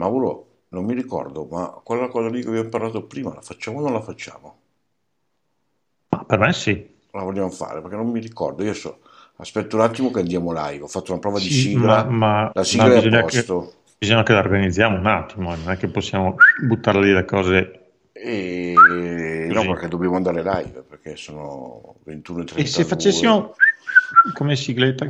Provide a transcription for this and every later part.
Mauro, non mi ricordo, ma quella cosa lì che abbiamo parlato prima, la facciamo o non la facciamo? Ma per me sì. La vogliamo fare perché non mi ricordo. Io so, aspetto un attimo che andiamo live. Ho fatto una prova di Sì, sigla. ma, ma- la sigla ma è a bisogna, che, posto. bisogna che la organizziamo un attimo, non è che possiamo buttare lì le cose. E... No, perché dobbiamo andare live perché sono 21.32. E se facessimo come sigletta,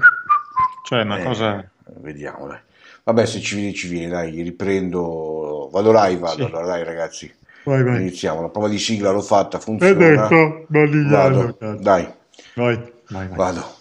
cioè una Eh, cosa... Vediamo, dai. Vabbè, se ci viene, ci viene, dai, riprendo. Vado live, vado, Sì. allora, dai, ragazzi. Vai, Iniziamo. La prova di sigla l'ho fatta, È funziona. detto, Vado, dai, Vai, vai, vai. vado.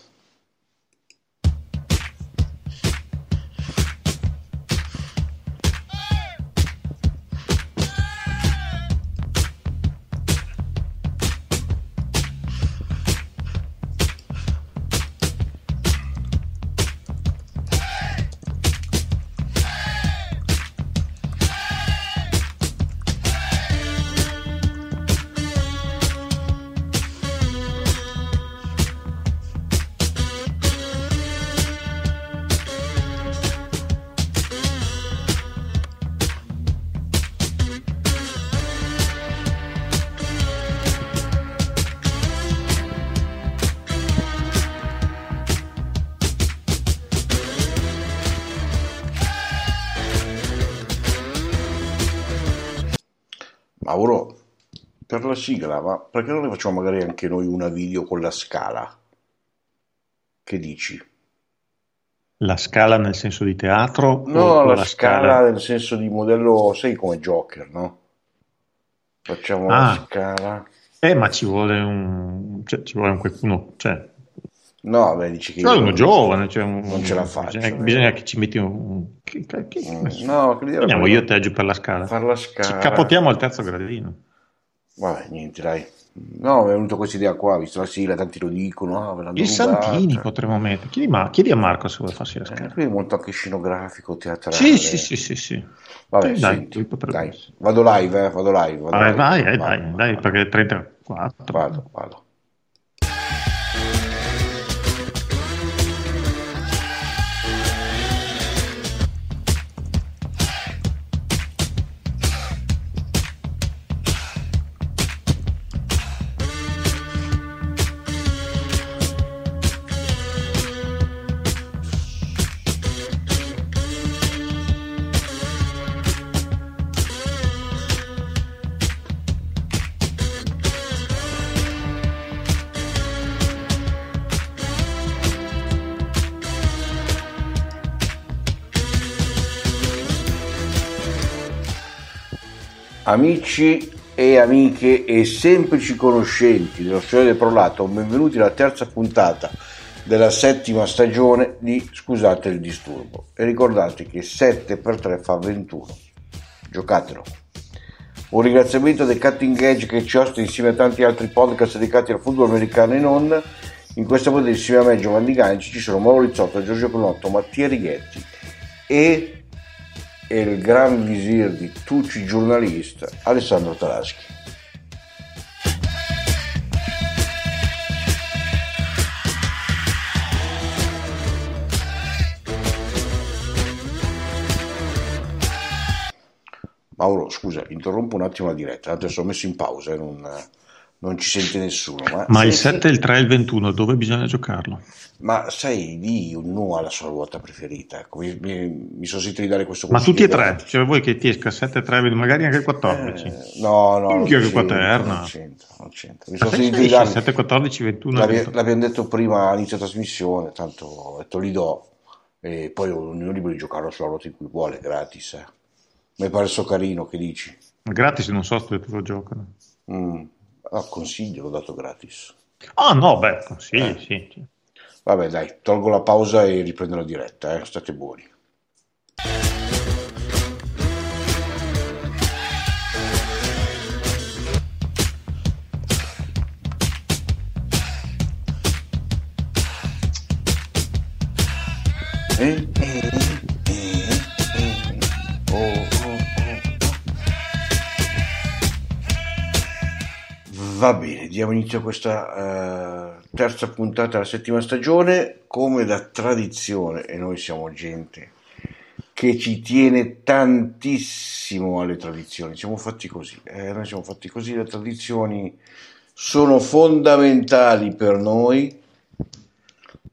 Sigla, ma perché non ne facciamo magari anche noi una video con la scala? Che dici? La scala nel senso di teatro? No, o la, scala nel senso di modello, sai come Joker, no? Facciamo la Ah. scala. Eh, ma ci vuole un... Cioè, ci vuole un qualcuno... Cioè, No, beh, dici che ci io uno giovane, cioè un- non ce la faccio. Bisogna, bisogna che ci metti un... Che, che- che- No, che Andiamo io e te giù per la scala. far la Ci scala. capotiamo al terzo gradino. Vabbè, niente, dai. No, mi è venuta questa idea qua, visto la sigla, tanti lo dicono, ah, rubata. Santini potremmo mettere. Chiedi, ma, chiedi a Marco se vuole farsi la Eh, qui è molto anche scenografico, teatrale. Sì, sì, sì, sì, sì. Vabbè, Eh, dai, senti, dai, vado live, eh, vado live. Vado Vai, live. vai, eh, Vado, dai, vado, dai, vado. perché 34. Vado, vado. Amici e amiche e semplici conoscenti dello Storia del Prolato, benvenuti alla terza puntata della settima stagione di Scusate il disturbo. E ricordate che 7 per 3 fa 21. Giocatelo. Un ringraziamento del Cutting Edge che ci ospita insieme a tanti altri podcast dedicati al football americano e non. In questa puntata insieme a me Giovanni Ganci ci sono Mauro Rizzotto, Giorgio Conotto, Mattia Righetti e e il gran visir di tutti i giornalisti Alessandro Talaschi. Mauro, scusa, interrompo un attimo la diretta, adesso ho messo in pausa, eh, non, non ci sente nessuno. Ma, Ma il sai- 7, il 3 e il 21, dove bisogna giocarlo? ma sai, di ognuno ha la sua ruota preferita. mi, mi- mi sono sentito di dare questo Ma consiglio. tutti e tre, cioè vuoi che ti esca 7, 3, magari anche il 14. Eh, no, no, non che c'entra, quaterna. non c'entra, non c'entra. Mi Ma sono sentito di darli. 7, 14, 21. L'abbi- 28? L'abbiamo detto prima all'inizio trasmissione, tanto ho detto li do. e poi ognuno è libero di giocarlo sulla ruota in cui vuole, gratis. Eh. Mi pare so carino, che dici? Gratis non so se lo giocano. Mm. Ah, consiglio, l'ho dato gratis. Ah no, beh, consigli, eh. sì, sì. Vabbè dai, tolgo la pausa e riprendo la diretta, eh. state buoni. Va bene, diamo inizio a questa uh, terza puntata della settima stagione, come da tradizione, e noi siamo gente che ci tiene tantissimo alle tradizioni, siamo fatti così, eh, noi siamo fatti così, le tradizioni sono fondamentali per noi.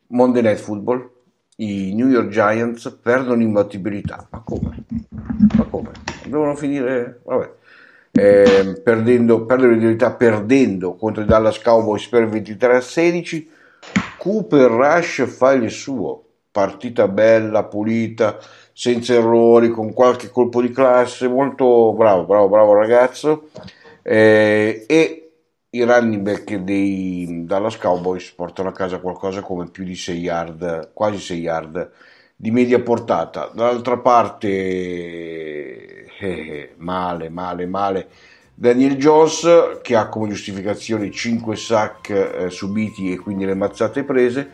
Monday Night Football, i New York Giants perdono imbattibilità. Ma come? Ma come? Devono finire... Vabbè. Eh, perdendo, perdono l'identità perdendo contro i Dallas Cowboys per 23 a 16. Cooper Rush fa il suo. Partita bella, pulita, senza errori, con qualche colpo di classe. Molto bravo, bravo, bravo ragazzo. Eh, e i running back dei Dallas Cowboys portano a casa qualcosa come più di 6 yard, quasi 6 yard di media portata. Dall'altra parte, eh, male, male, male. Daniel Jones che ha come giustificazione 5 sack eh, subiti e quindi le mazzate prese.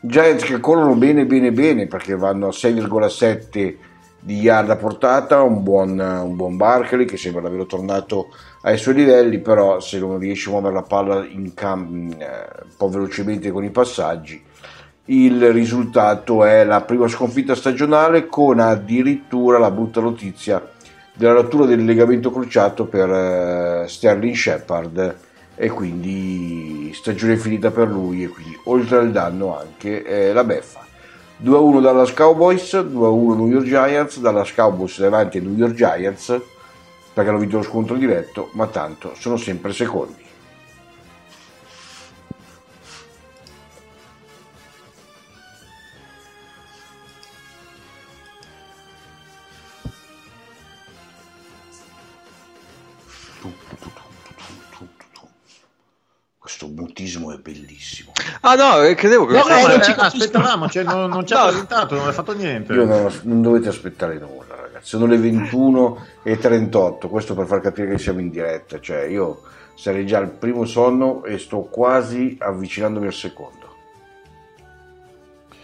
Giants che corrono bene, bene, bene perché vanno a 6,7 di yard a portata, un buon, un buon Barkley che sembra davvero tornato ai suoi livelli, però se non riesce a muovere la palla in cam- eh, un po' velocemente con i passaggi, il risultato è la prima sconfitta stagionale con addirittura la brutta notizia della rottura del legamento crociato per eh, Sterling Shepard e quindi stagione finita per lui e quindi oltre al danno anche eh, la beffa. 2-1 Dallas Cowboys, 2-1 New York Giants, Dallas Cowboys davanti ai New York Giants perché hanno vinto lo scontro diretto, ma tanto sono sempre secondi. Ah no, eh, credevo che... No, no, no, non ci aspettavamo, cioè, non, non ci ha no. presentato, non ha fatto niente. Io non, non dovete aspettare nulla, ragazzi. Sono le 21 e 38, questo per far capire che siamo in diretta. Cioè, io sarei già al primo sonno e sto quasi avvicinandomi al secondo.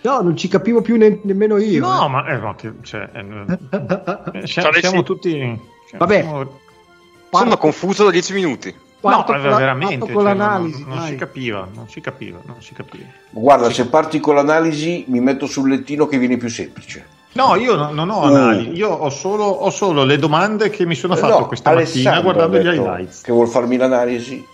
No, non ci capivo più ne- nemmeno io. No, eh. ma eh, no, che, cioè, eh, siamo, siamo tutti... Cioè, Vabbè. siamo- Sono confuso da 10 minuti. No, Parto con la- veramente, parto con cioè, l'analisi. non, non si capiva, non si capiva, non si capiva. Guarda, se parti con l'analisi, mi metto sul lettino che viene più semplice. No, io no- non ho Mm. analisi, io ho solo, ho solo le domande che mi sono fatto No, questa mattina Alessandro guardando ha gli highlights. Che vuol farmi l'analisi?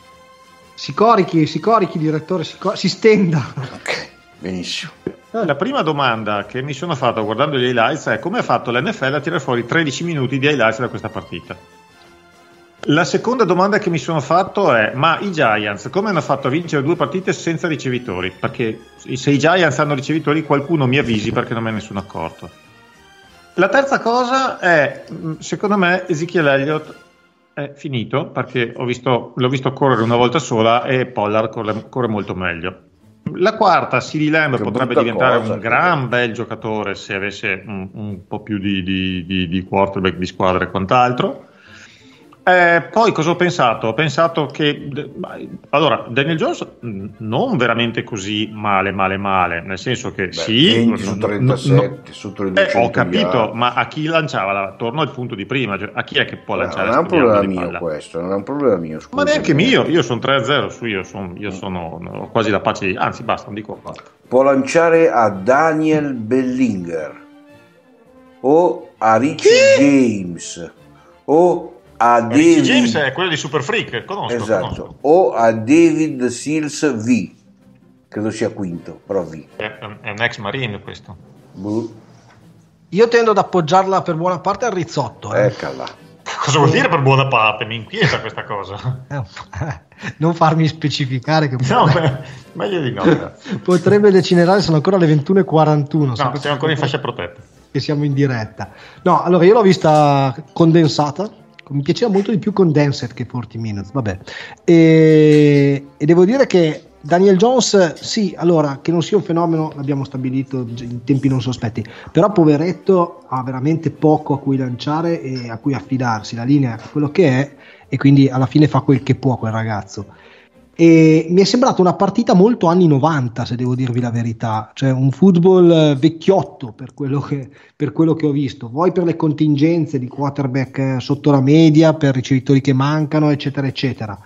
Si corichi, si corichi, direttore, si, co- si stenda. Ok, benissimo. La prima domanda che mi sono fatto guardando gli highlights è come ha fatto l'NFL a tirare fuori 13 minuti di highlights da questa partita. La seconda domanda che mi sono fatto è: ma i Giants come hanno fatto a vincere due partite senza ricevitori? Perché se i Giants hanno ricevitori, qualcuno mi avvisi perché non me ne sono accorto. La terza cosa è: mh, secondo me, Ezekiel Elliott è finito perché ho visto- l'ho visto correre una volta sola e Pollard corre, corre molto meglio. La quarta, CD Lamb Che potrebbe diventare cosa, un che- gran bel giocatore se avesse un, un po' più di, di- di- di quarterback di squadra e quant'altro. Eh, poi cosa ho pensato? Ho pensato che ma- allora Daniel Jones non veramente così male, male, male, nel senso che Beh, sì, 20 su non- 37, non- sotto le eh, 200 ho capito, ma a chi lanciava? La- Torno al punto di prima, cioè, a chi è che può lanciare? non è un problema mio palla? questo, non è un problema mio. Ma scusami. neanche mio, io sono 3-0 su io, sono, io sono ho quasi la pace di... Anzi, basta, non dico qua. Può lanciare a Daniel Bellinger o a Richie James o a Ricky David James è quello di Super Freak, conosco, esatto, conosco. o a David Seals V. Credo sia quinto, però V. È, è un ex marine questo. Boh, Io tendo ad appoggiarla per buona parte al rizzotto. Eh. eccola. cosa vuol dire per buona parte? Mi inquieta questa cosa. Eh, non farmi specificare che No, beh, meglio di no. grazie. potrebbe degenerare, sono ancora le 21.41. No, siamo ancora in fascia protetta. che siamo in diretta. No, allora io l'ho vista condensata. Mi piaceva molto di più Condensed che 40 Minutes, vabbè. E, e devo dire che Daniel Jones, sì, allora, che non sia un fenomeno, l'abbiamo stabilito in tempi non sospetti, però poveretto ha veramente poco a cui lanciare e a cui affidarsi, la linea è quello che è e quindi alla fine fa quel che può quel ragazzo. E mi è sembrata una partita molto anni 90, se devo dirvi la verità, cioè un football eh, vecchiotto per quello che, per quello che ho visto, vuoi per le contingenze di quarterback eh, sotto la media, per ricevitori che mancano, eccetera, eccetera.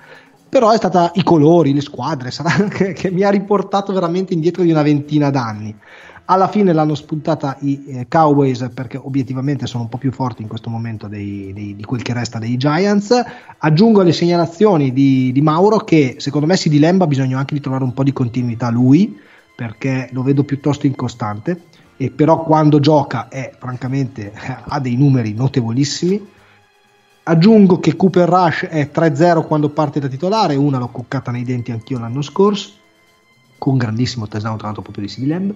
Però è stata i colori, le squadre, sarà che, che mi ha riportato veramente indietro di una ventina d'anni. Alla fine l'hanno spuntata i eh, Cowboys perché obiettivamente sono un po' più forti in questo momento dei- dei- di quel che resta dei Giants. Aggiungo alle segnalazioni di, di Mauro che secondo me si dilemma, bisogna anche di trovare un po' di continuità lui perché lo vedo piuttosto incostante e però quando gioca è francamente ha dei numeri notevolissimi. Aggiungo che Cooper Rush è 3-0 quando parte da titolare, una l'ho cuccata nei denti anch'io l'anno scorso, con grandissimo touchdown tra l'altro proprio di CD Lamb.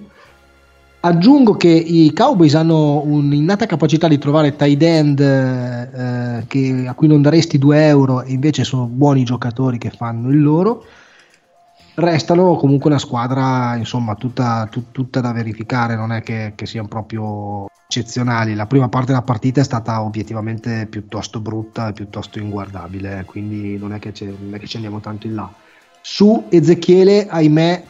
Aggiungo che i Cowboys hanno un'innata capacità di trovare tight end eh, che- a cui non daresti 2 euro e invece sono buoni giocatori che fanno il loro. Restano comunque una squadra insomma tutta, tut- tutta da verificare, non è che, che siano proprio eccezionali. La prima parte della partita è stata obiettivamente piuttosto brutta e piuttosto inguardabile, quindi non è che, non è che ci andiamo tanto in là. Su Ezechiele, ahimè,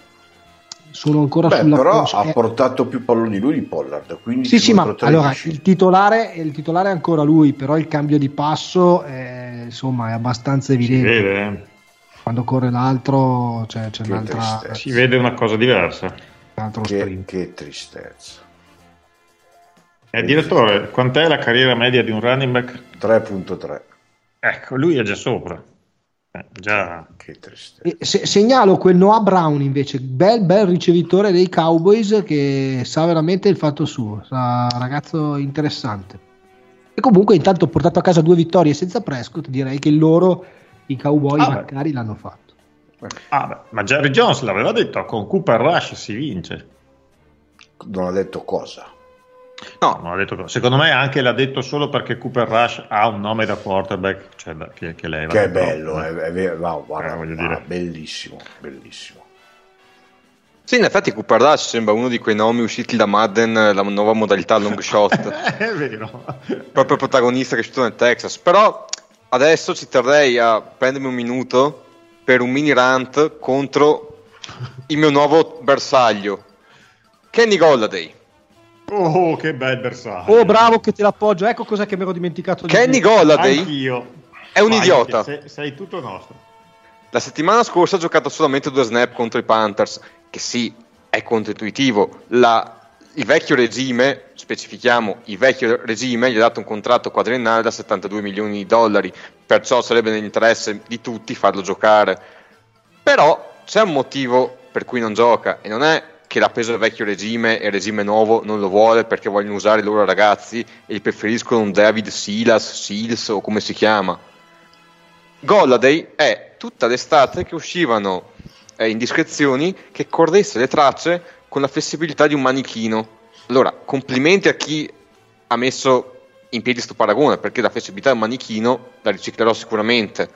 sono ancora Beh, sulla però coscia- ha portato più palloni lui di Pollard. 15 sì, sì, ma allora 13. il titolare, il titolare è ancora lui, però il cambio di passo è, insomma, è abbastanza Si evidente. vede, eh. Quando corre l'altro c'è, c'è Che un'altra, tristezza. si vede una cosa diversa. un altro che, sprint. che tristezza. Eh, direttore, quant'è la carriera media di un running back? 3.3. Ecco, lui è già sopra. Eh, già. Che tristezza. E se- segnalo quel Noah Brown invece, bel bel ricevitore dei Cowboys che sa veramente il fatto suo, sa, ragazzo interessante. E comunque intanto ho portato a casa due vittorie senza Prescott, direi che loro, i Cowboy Ah, beh. magari l'hanno fatto. Ah, beh, ma Jerry Jones l'aveva detto, con Cooper Rush si vince. Non ha detto cosa. No, non ha detto. Secondo me anche l'ha detto solo perché Cooper Rush ha un nome da quarterback cioè da- che, che leva. Che è bello, eh. è, è vero, wow, guarda, Eh, voglio ah, dire. bellissimo, bellissimo. Sì, in effetti Cooper Rush sembra uno di quei nomi usciti da Madden, la nuova modalità long shot, è vero. proprio protagonista cresciuto nel Texas. Però adesso ci terrei a prendermi un minuto per un mini rant contro il mio nuovo bersaglio, Kenny Golladay. Oh, che bel bersaglio. Oh, bravo che te l'appoggio, ecco cos'è che mi ero dimenticato di Kenny. Golladay Anch'io. è un Vai, idiota. Sei, sei tutto nostro. La settimana scorsa ha giocato solamente due snap contro i Panthers, che sì, è controintuitivo. La- il vecchio regime, specifichiamo, il vecchio regime gli ha dato un contratto quadriennale da 72 milioni di dollari, perciò sarebbe nell'interesse di tutti farlo giocare. Però c'è un motivo per cui non gioca e non è che l'ha preso il vecchio regime e il regime nuovo non lo vuole perché vogliono usare i loro ragazzi e preferiscono un David Silas, Seals o come si chiama. Golladay è tutta l'estate che uscivano eh, indiscrezioni che corresse le tracce con la flessibilità di un manichino. Allora, complimenti a chi ha messo in piedi questo paragone, perché la flessibilità del manichino la riciclerò sicuramente.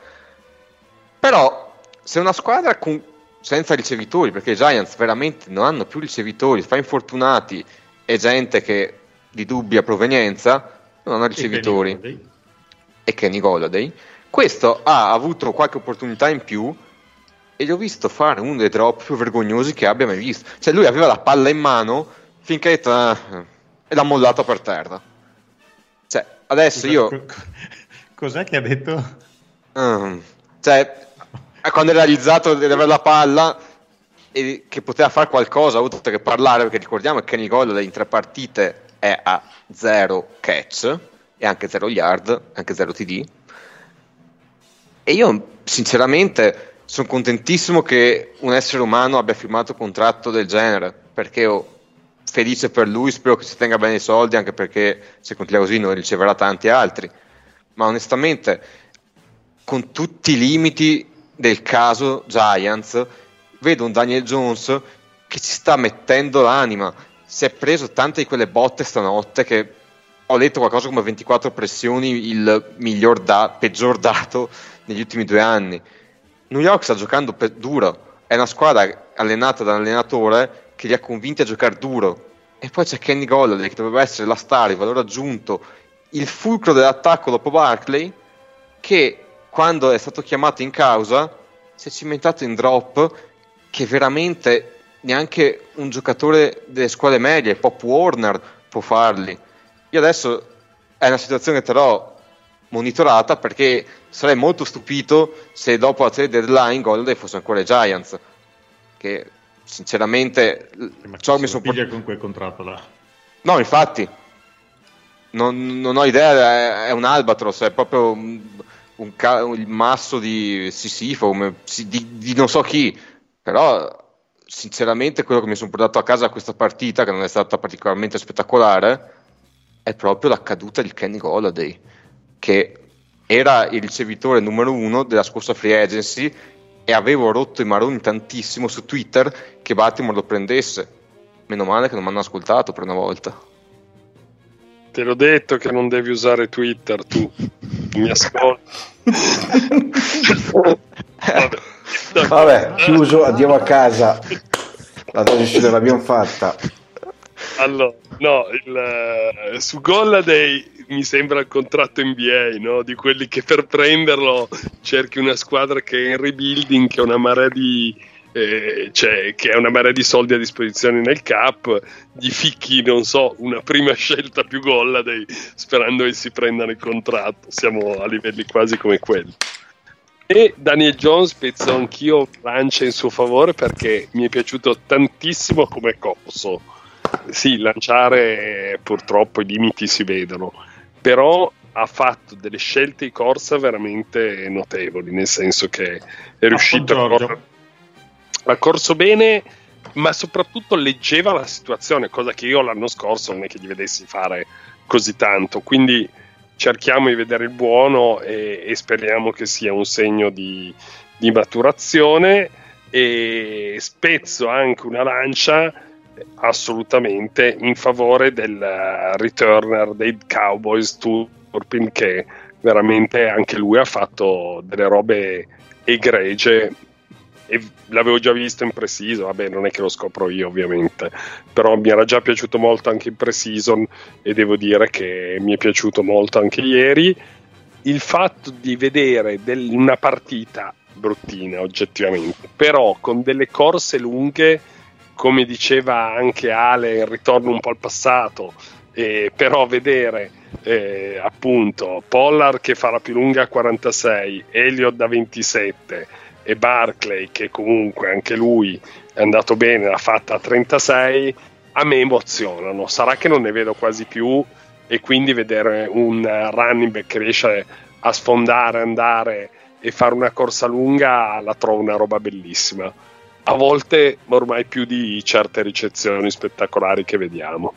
Però, se una squadra con- senza ricevitori, perché i Giants veramente non hanno più ricevitori, fa infortunati e gente che di dubbia provenienza, non hanno ricevitori E Kenny Golladay. Questo ha avuto qualche opportunità in più e gli ho visto fare uno dei drop più vergognosi che abbia mai visto. Cioè, lui aveva la palla in mano finché detto, "Ah", e l'ha mollato per terra. Cioè, adesso io. Co- co- Cos'è che ha detto? Mm, cioè, quando ha realizzato di avere la palla e che poteva fare qualcosa oltre che parlare, perché ricordiamo che Golladay in tre partite è a 0 catch e anche 0 yard, anche 0 TD. E io sinceramente sono contentissimo che un essere umano abbia firmato un contratto del genere, perché ho felice per lui, spero che si tenga bene i soldi, anche perché se continua così non riceverà tanti altri. ma onestamente, con tutti i limiti del caso Giants, vedo un Daniel Jones che ci sta mettendo l'anima. Si è preso tante di quelle botte stanotte che ho letto qualcosa come 24 pressioni, il miglior da, peggior dato negli ultimi due anni. New York sta giocando per, duro, è una squadra allenata da un allenatore che li ha convinti a giocare duro. E poi c'è Kenny Golladay che dovrebbe essere la star, il valore aggiunto, il fulcro dell'attacco dopo Barkley, che quando è stato chiamato in causa si è cimentato in drop che veramente neanche un giocatore delle squadre medie, Pop Warner, può farli. Io adesso è una situazione però monitorata perché sarei molto stupito se dopo la trade deadline Golden fosse ancora i Giants che sinceramente ma ciò mi sono piglia con quel contratto là. No infatti. Non, non ho idea è, un albatros è proprio un, un il masso di Sisifo di, di non so chi però sinceramente quello che mi sono portato a casa a questa partita che non è stata particolarmente spettacolare è proprio la caduta di Kenny Golladay, che era il ricevitore numero uno della scorsa free agency e avevo rotto i maroni tantissimo su Twitter che Baltimore lo prendesse. Meno male che non mi hanno ascoltato per una volta. Te l'ho detto che non devi usare Twitter, tu mi ascolti. Vabbè. Vabbè, chiuso, andiamo a casa. La trasmissione l'abbiamo fatta. Allora, no, il, uh, su Golladay mi sembra il contratto NBA, no? di quelli che per prenderlo cerchi una squadra che è in rebuilding, che ha una marea di, eh, cioè, che ha una marea di soldi a disposizione nel cap, gli ficchi, non so, una prima scelta più Golladay sperando che si prendano il contratto. Siamo a livelli quasi come quelli. E Daniel Jones pezzo anch'io lancia in suo favore perché mi è piaciuto tantissimo come corso sì, lanciare purtroppo i limiti si vedono, però ha fatto delle scelte di corsa veramente notevoli, nel senso che è riuscito a correre. Ha corso bene, ma soprattutto leggeva la situazione, cosa che io l'anno scorso non è che gli vedessi fare così tanto. Quindi cerchiamo di vedere il buono e, e speriamo che sia un segno di, di maturazione. E spezzo anche una lancia assolutamente in favore del returner dei Cowboys Turpin che veramente anche lui ha fatto delle robe egregie e l'avevo già visto in pre-season, vabbè non è che lo scopro io ovviamente, però mi era già piaciuto molto anche in pre-season e devo dire che mi è piaciuto molto anche ieri. Il fatto di vedere del, una partita bruttina oggettivamente, però con delle corse lunghe come diceva anche Ale, il ritorno un po' al passato, eh, però vedere eh, appunto Pollard che fa la più lunga a 46, Elliott da 27 e Barclay che comunque anche lui è andato bene, l'ha fatta a 36, a me emozionano. Sarà che non ne vedo quasi più e quindi vedere un running back che riesce a sfondare, andare e fare una corsa lunga la trovo una roba bellissima a volte ormai più di certe ricezioni spettacolari che vediamo.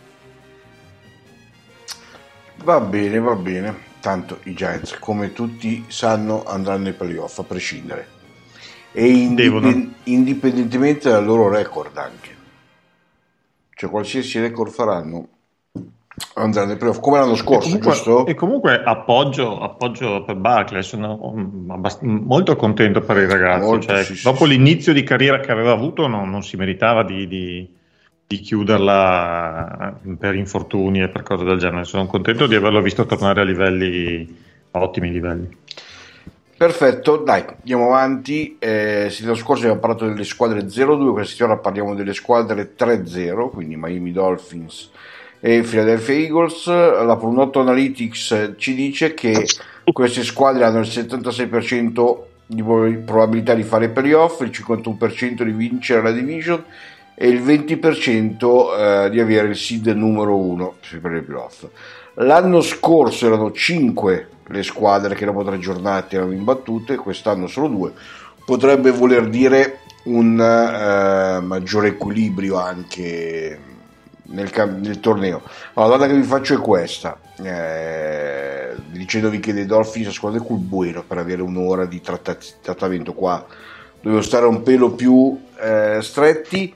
Va bene, va bene. Tanto i Giants, come tutti sanno, andranno nei playoff a prescindere. E indipend- indipendentemente dal loro record anche. Cioè qualsiasi record faranno, andrà nei playoff come l'anno scorso, e comunque, giusto? E comunque appoggio, appoggio per Barclay, sono abbast- molto contento per i ragazzi. Cioè, sì, dopo sì, l'inizio sì. di carriera che aveva avuto, non, non si meritava di, di, di, chiuderla per infortuni e per cose del genere. Sono contento di averlo visto tornare a livelli ottimi livelli. Perfetto, dai, andiamo avanti. Eh, settimana scorsa abbiamo parlato delle squadre 0-2, questa settimana parliamo delle squadre 3-0, quindi Miami Dolphins e Philadelphia Eagles. La Prunotto Analytics ci dice che queste squadre hanno il 76% di probabilità di fare playoff, il 51% di vincere la division e il 20% eh, di avere il seed numero 1 per i playoff. L'anno scorso erano 5 le squadre che dopo tre giornate erano imbattute, quest'anno solo 2. Potrebbe voler dire un eh, maggiore equilibrio anche nel, nel torneo. Allora, la domanda che vi faccio è questa. Eh, dicendovi che dei Dolphins a squadre cul buono per avere un'ora di tratta- trattamento qua dovevo stare un pelo più eh, stretti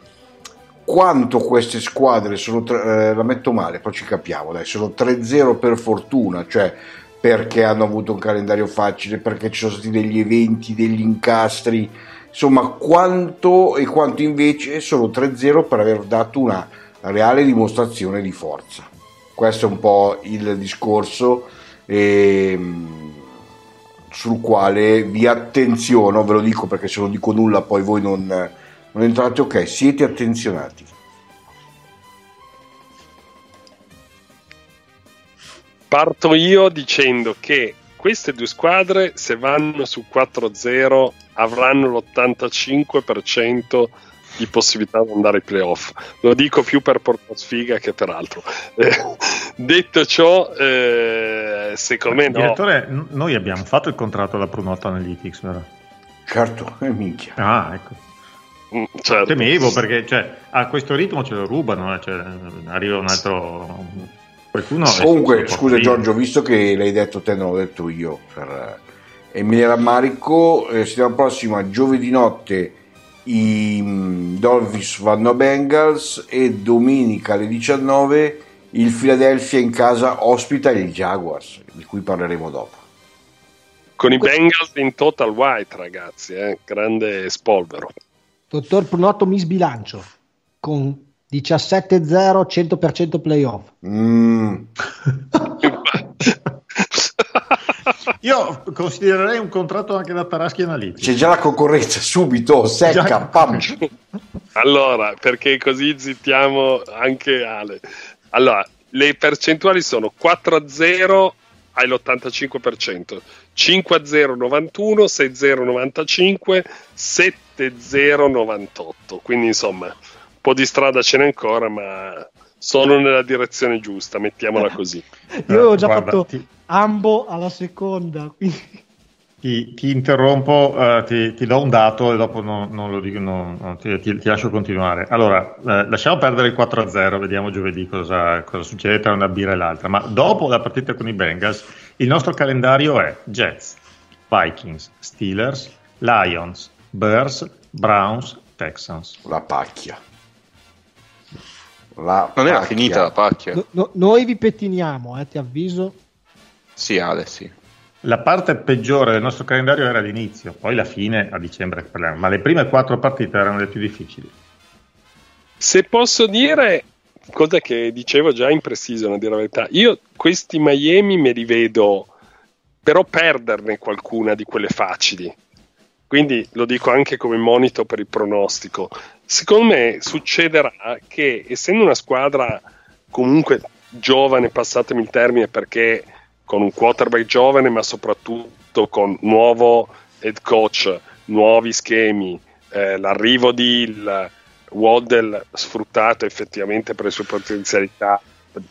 quanto queste squadre sono eh, la metto male poi ci capiamo dai sono 3-0 per fortuna cioè perché hanno avuto un calendario facile perché ci sono stati degli eventi degli incastri insomma quanto e quanto invece sono 3-0 per aver dato una reale dimostrazione di forza. Questo è un po' il discorso ehm, sul quale vi attenziono, ve lo dico perché se non dico nulla poi voi non, non entrate, ok, siete attenzionati. Parto io dicendo che queste due squadre, se vanno su 4-0, avranno l'85% di possibilità di andare ai playoff. Lo dico più per portare sfiga che per altro. Eh, detto ciò, eh, secondo me no. Direttore, n- noi abbiamo fatto il contratto alla Pronotto Analytics, vero? Certo, eh, minchia. Ah, ecco. Mm, certo. Temevo perché cioè, a questo ritmo ce lo rubano, eh, cioè, arriva un altro... Qualcuno Comunque, scusa Giorgio, visto che l'hai detto te, non l'ho detto io, per eh, Emilia Rammarico, eh, settimana prossima, giovedì notte, i mm, Dolphins vanno a Bengals e domenica alle 19 il Philadelphia in casa ospita il Jaguars, di cui parleremo dopo. Con i Bengals in total white, ragazzi, eh? grande spolvero. Dottor Prunotto mi sbilancio con 17-0 100% playoff. Mm, Io considererei un contratto anche da Taraschi Analytics. c'è già la concorrenza, subito, secca, Già- pam. Allora, perché così zittiamo anche Ale. Allora, le percentuali sono 4-0 all'85%, 5-0 91, 6-0 95, 7-0 98. Quindi insomma, un po' di strada ce n'è ancora, ma sono nella direzione giusta, mettiamola così. Io avevo già Guarda, fatto ti- ambo alla seconda, quindi Ti, ti interrompo, eh, ti, ti do un dato e dopo non, non lo dico, non- non- ti, ti- ti lascio continuare. Allora, eh, lasciamo perdere il 4-0, vediamo giovedì cosa, cosa succede tra una birra e l'altra. Ma dopo la partita con i Bengals, il nostro calendario è Jets, Vikings, Steelers, Lions, Bears, Browns, Texans. La pacchia. La Non era finita la pacchia? no- no- noi vi pettiniamo, eh, ti avviso. Sì, Ale, sì. La parte peggiore del nostro calendario era l'inizio, poi la fine a dicembre, parliamo, ma le prime quattro partite erano le più difficili. Se posso dire, cosa che dicevo già in precision, a dire la verità, io questi Miami me li vedo, però perderne qualcuna di quelle facili. Quindi lo dico anche come monito per il pronostico. Secondo me succederà che, essendo una squadra comunque giovane, passatemi il termine, perché con un quarterback giovane, ma soprattutto con nuovo head coach, nuovi schemi, eh, l'arrivo di il Waddell sfruttato effettivamente per le sue potenzialità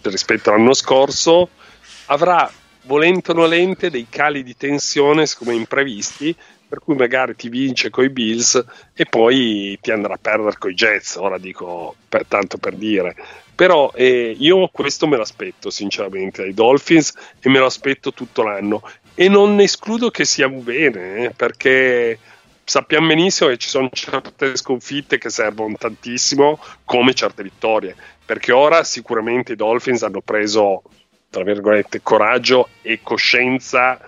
rispetto all'anno scorso, avrà volente o nolente dei cali di tensione come imprevisti per cui magari ti vince coi Bills e poi ti andrà a perdere coi Jets, ora dico per, tanto per dire. Però eh, io questo me l'aspetto sinceramente ai Dolphins e me lo aspetto tutto l'anno e non escludo che sia bene eh, perché sappiamo benissimo che ci sono certe sconfitte che servono tantissimo come certe vittorie perché ora sicuramente i Dolphins hanno preso tra virgolette coraggio e coscienza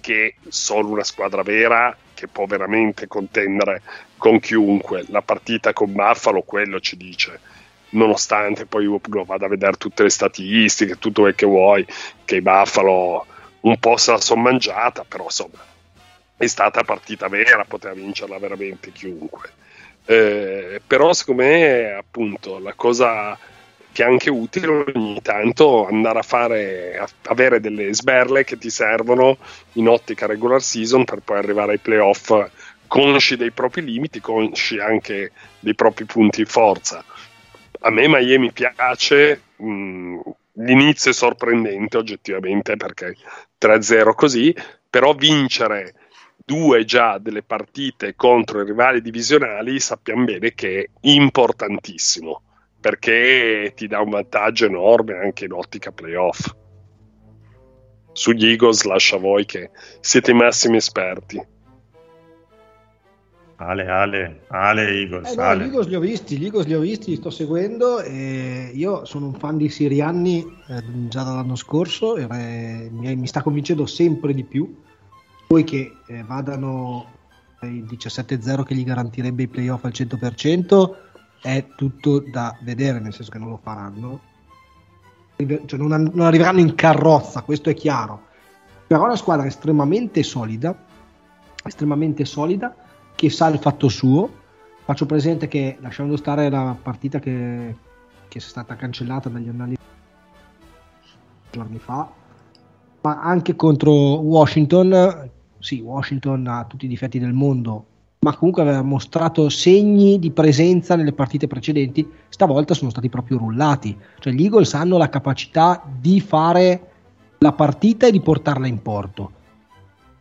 che sono una squadra vera che può veramente contendere con chiunque. La partita con Buffalo quello ci dice, nonostante poi uno vada a vedere tutte le statistiche, tutto quel che vuoi, che i Buffalo un po' se la sono mangiata, però insomma è stata partita vera, poteva vincerla veramente chiunque. Eh, però secondo me appunto la cosa che è anche utile ogni tanto andare a fare a avere delle sberle che ti servono in ottica regular season per poi arrivare ai playoff consci dei propri limiti, consci anche dei propri punti di forza. A me Miami piace, mh, l'inizio è sorprendente oggettivamente perché 3-0 così, però vincere due già delle partite contro i rivali divisionali sappiamo bene che è importantissimo perché ti dà un vantaggio enorme anche in ottica playoff. Sugli Eagles lascia voi che siete i massimi esperti. Ale, Ale, Ale Eagles. Eh no, Ale. gli Eagles li ho visti, gli Eagles li ho visti, li sto seguendo e io sono un fan di Sirianni eh, già dall'anno scorso e eh, mi, mi sta convincendo sempre di più. Poi che eh, vadano il 17-0 che gli garantirebbe i playoff al 100% è tutto da vedere, nel senso che non lo faranno. Cioè, non, non arriveranno in carrozza, questo è chiaro. Però è una squadra estremamente solida, estremamente solida che sa il fatto suo. Faccio presente che lasciando stare la partita che, che è stata cancellata dagli anali giorni fa, ma anche contro Washington, sì, Washington ha tutti i difetti del mondo, ma comunque aveva mostrato segni di presenza nelle partite precedenti, stavolta sono stati proprio rullati. Cioè gli Eagles hanno la capacità di fare la partita e di portarla in porto.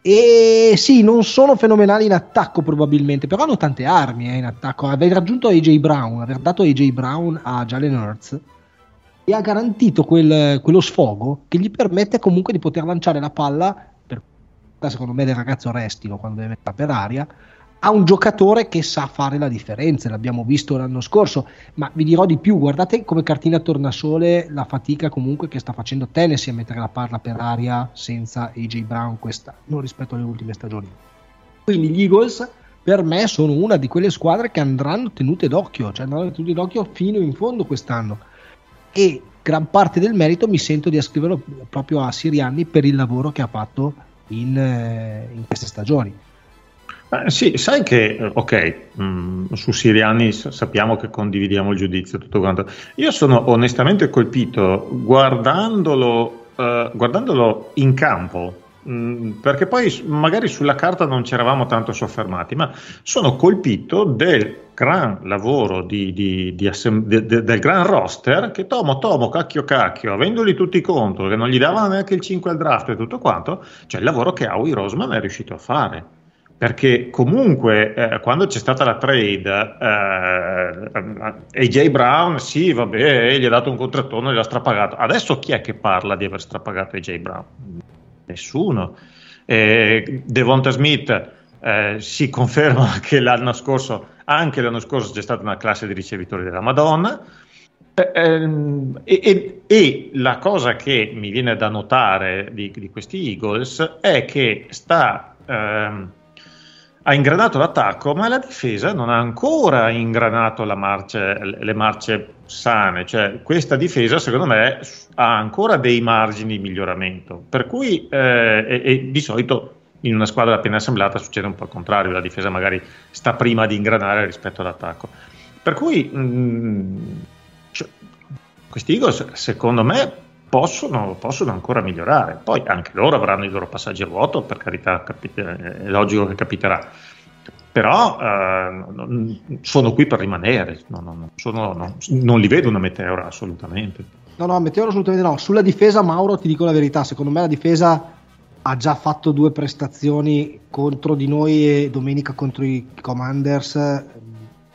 E sì, non sono fenomenali in attacco probabilmente, però hanno tante armi eh, in attacco. Aver raggiunto AJ Brown, aver dato AJ Brown a Jalen Hurts e ha garantito quel, quello sfogo che gli permette comunque di poter lanciare la palla, secondo me del ragazzo restino quando deve metterla per aria, a un giocatore che sa fare la differenza, l'abbiamo visto l'anno scorso, ma vi dirò di più, guardate come cartina tornasole la fatica comunque che sta facendo Tennessee a mettere la palla per aria senza AJ Brown quest'anno rispetto alle ultime stagioni. Quindi gli Eagles per me sono una di quelle squadre che andranno tenute d'occhio, cioè andranno tenute d'occhio fino in fondo quest'anno e gran parte del merito mi sento di ascriverlo proprio a Sirianni per il lavoro che ha fatto in, eh, in queste stagioni. Eh, sì, sai che, eh, ok, mh, mm, su Siriani sappiamo che condividiamo il giudizio tutto quanto. Io sono onestamente colpito guardandolo, uh, guardandolo in campo, perché poi magari sulla carta non ci eravamo tanto soffermati, ma sono colpito del gran lavoro di, di, di assem- de, de, del gran roster che Tomo, Tomo, cacchio, cacchio, avendoli tutti contro, che non gli davano neanche il 5 al draft e tutto quanto, cioè il lavoro che Howie Roseman è riuscito a fare perché comunque eh, quando c'è stata la trade eh, AJ Brown sì vabbè gli ha dato un contrattone e l'ha strapagato adesso chi è che parla di aver strapagato AJ Brown? Nessuno. Eh, Devonta Smith eh, si conferma che l'anno scorso anche l'anno scorso c'è stata una classe di ricevitori della Madonna. Eh, ehm, e, e, e, la cosa che mi viene da notare di, di questi Eagles è che sta ehm, ha ingranato l'attacco, ma la difesa non ha ancora ingranato marce, le marce sane. Cioè, questa difesa, secondo me, ha ancora dei margini di miglioramento. Per cui, eh, e, e di solito in una squadra appena assemblata succede un po' il contrario, la difesa magari sta prima di ingranare rispetto all'attacco. Per cui, mh, mm, cioè, questi Eagles, secondo me, possono, possono, ancora migliorare. Poi anche loro avranno i loro passaggi a vuoto, per carità, capite, è logico che capiterà. Però eh, sono qui per rimanere, no, no, no, sono, non li vedo una meteora assolutamente. No, no, meteora assolutamente no. Sulla difesa, Mauro, ti dico la verità, secondo me la difesa ha già fatto due prestazioni contro di noi e domenica contro i Commanders,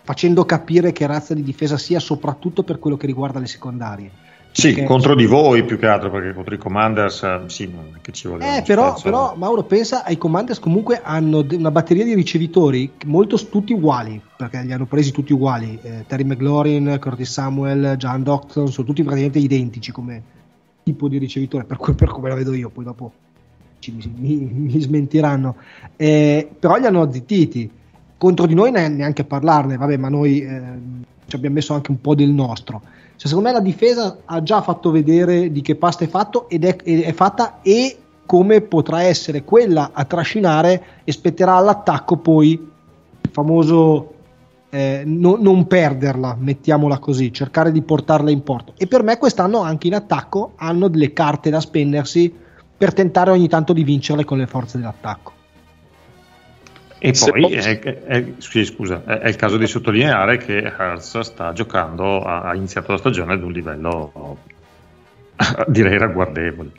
facendo capire che razza di difesa sia soprattutto per quello che riguarda le secondarie sì, perché... contro di voi più che altro, perché contro i Commanders eh, sì, non che ci vuole. Eh, però, però, Mauro pensa ai Commanders comunque hanno una batteria di ricevitori molto tutti uguali, perché li hanno presi tutti uguali. Eh, Terry McLaurin, Curtis Samuel, John Docton, sono tutti praticamente identici come tipo di ricevitore, per, cui, per come la vedo io, poi dopo mi, mi, mi smentiranno. Eh, però li hanno zittiti. Contro di noi neanche parlarne, vabbè, ma noi eh, ci abbiamo messo anche un po' del nostro cioè, secondo me la difesa ha già fatto vedere di che pasta è, fatto ed è, è fatta e come potrà essere quella a trascinare e spetterà all'attacco poi il famoso eh, no, non perderla, mettiamola così, cercare di portarla in porto. E per me quest'anno anche in attacco hanno delle carte da spendersi per tentare ogni tanto di vincerle con le forze dell'attacco. E poi è, è, sì, scusa, è, è, il caso di sottolineare che Hertz sta giocando, ha, ha iniziato la stagione ad un livello direi ragguardevole.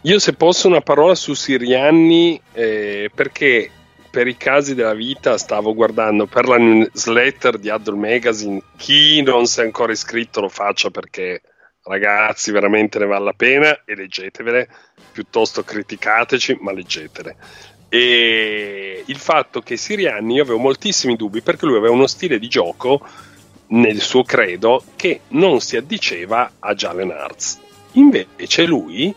Io se posso una parola su Sirianni eh, perché per i casi della vita stavo guardando per la newsletter di Adult Magazine chi non si è ancora iscritto lo faccia perché ragazzi, veramente ne vale la pena e leggetevele, piuttosto criticateci, ma leggetele. E il fatto che Sirianni, io avevo moltissimi dubbi perché lui aveva uno stile di gioco nel suo credo che non si addiceva a Jalen Arts. Invece lui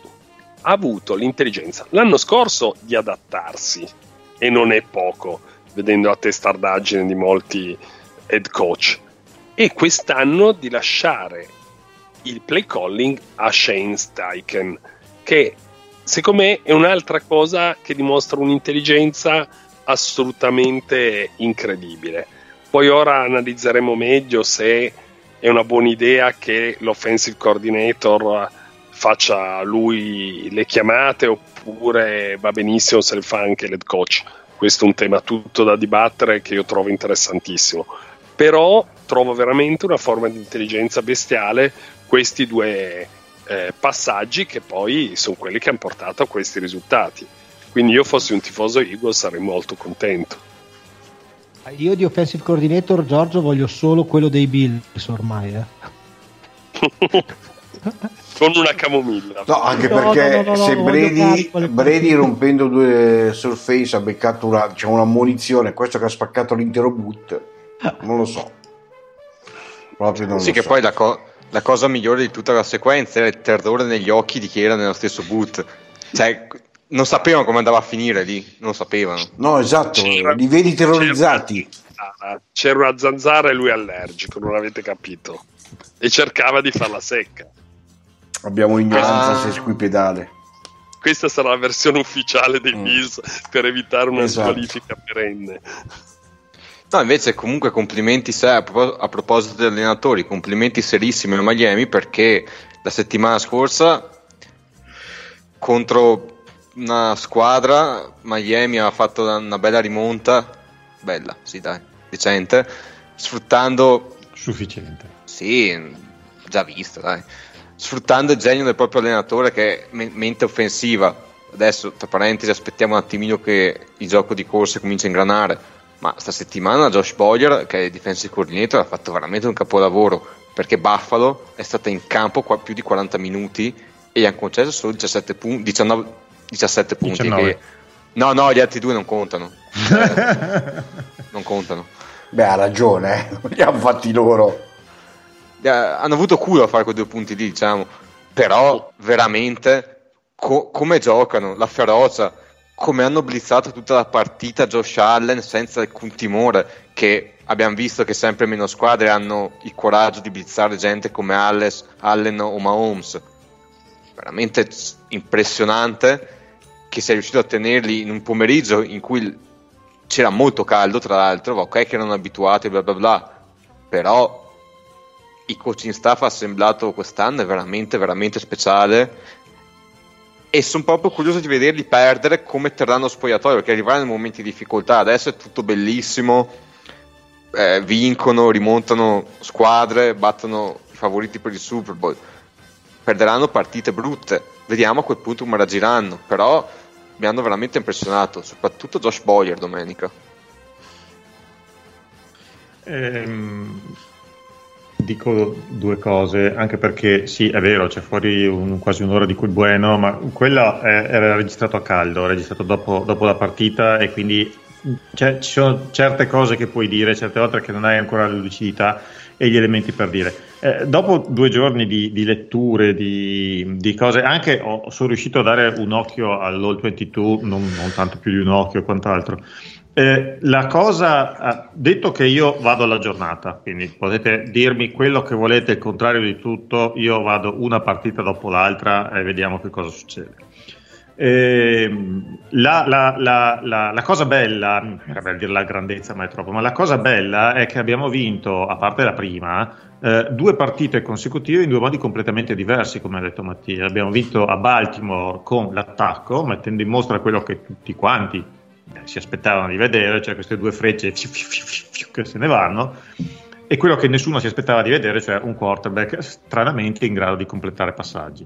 ha avuto l'intelligenza l'anno scorso di adattarsi e non è poco, vedendo la testardaggine di molti head coach, e quest'anno di lasciare il play calling a Shane Steichen, che secondo me è un'altra cosa che dimostra un'intelligenza assolutamente incredibile. Poi ora analizzeremo meglio se è una buona idea che l'offensive coordinator faccia lui le chiamate oppure va benissimo se le fa anche l'head coach. Questo è un tema tutto da dibattere che io trovo interessantissimo. Però trovo veramente una forma di intelligenza bestiale questi due eh, passaggi che poi sono quelli che hanno portato a questi risultati. Quindi io fossi un tifoso Eagles sarei molto contento. Io di offensive coordinator Giorgio voglio solo quello dei Bills ormai. Eh. con una camomilla. No, anche perché no, no, se Brady, Brady, rompendo due surface ha beccato una, diciamo, una munizione, questo che ha spaccato l'intero boot, non lo so. Proprio non sì, lo che so. poi la, co- la, cosa migliore di tutta la sequenza era il terrore negli occhi di chi era nello stesso boot. Cioè, non sapevano come andava a finire lì, non sapevano. No, esatto, c'era, li vedi terrorizzati. C'era, una zanzara e lui allergico, non avete capito. E cercava di farla secca. Abbiamo ignoranza ah. sesquipedale. Questa sarà la versione ufficiale dei mm. Bills per evitare una esatto. squalifica perenne. No, invece comunque complimenti a, a proposito degli allenatori, complimenti serissimi a Miami perché la settimana scorsa contro una squadra Miami ha fatto una bella rimonta, bella, sì dai, decente, sfruttando... Sufficiente. Sì, già visto, dai sfruttando il genio del proprio allenatore che è mente offensiva. Adesso, tra parentesi, aspettiamo un attimino che il gioco di corse cominci a ingranare. Ma sta settimana Josh Boyer, che è il defensive coordinator, ha fatto veramente un capolavoro perché Buffalo è stata in campo qua più di 40 minuti e gli hanno concesso solo 17, pun- 19, 17 punti. 19. Che... No, no, gli altri due non contano. non contano. Beh, ha ragione, eh. li hanno fatti loro. Eh, hanno avuto culo a fare quei due punti lì, diciamo. Però veramente co- come giocano, la ferocia, come hanno blizzato tutta la partita Josh Allen senza alcun timore, che abbiamo visto che sempre meno squadre hanno il coraggio di blizzare gente come Alles, Allen o Mahomes. Veramente impressionante che sia riuscito a tenerli in un pomeriggio in cui c'era molto caldo, tra l'altro, ok che erano abituati, bla bla bla, però il coaching staff assemblato quest'anno è veramente, veramente speciale. E sono proprio curioso di vederli perdere come terranno spogliatoio, perché arrivare nei momenti di difficoltà adesso è tutto bellissimo. Eh, vincono, rimontano squadre, battono i favoriti per il Super Bowl. Perderanno partite brutte. Vediamo a quel punto come reagiranno. Però mi hanno veramente impressionato, soprattutto Josh Boyer domenica. Ehm, dico due cose, anche perché sì, è vero, c'è fuori un, quasi un'ora di quel bueno, ma quello era registrato a caldo, registrato dopo, dopo la partita e quindi cioè, ci sono certe cose che puoi dire, certe volte che non hai ancora la lucidità e gli elementi per dire. Eh, dopo due giorni di, di letture, di, di, cose, anche ho, sono riuscito a dare un occhio all'All 22, non, non tanto più di un occhio quant'altro. Eh, la cosa, detto che io vado alla giornata, quindi potete dirmi quello che volete, il contrario di tutto, io vado una partita dopo l'altra e vediamo che cosa succede. Eh, la, la, la, la, cosa bella, per dire la grandezza ma è troppo, ma la cosa bella è che abbiamo vinto, a parte la prima, eh, due partite consecutive in due modi completamente diversi, come ha detto Mattia. Abbiamo vinto a Baltimore con l'attacco, mettendo in mostra quello che tutti quanti si aspettavano di vedere, cioè queste due frecce che se ne vanno, e quello che nessuno si aspettava di vedere, cioè un quarterback stranamente in grado di completare passaggi.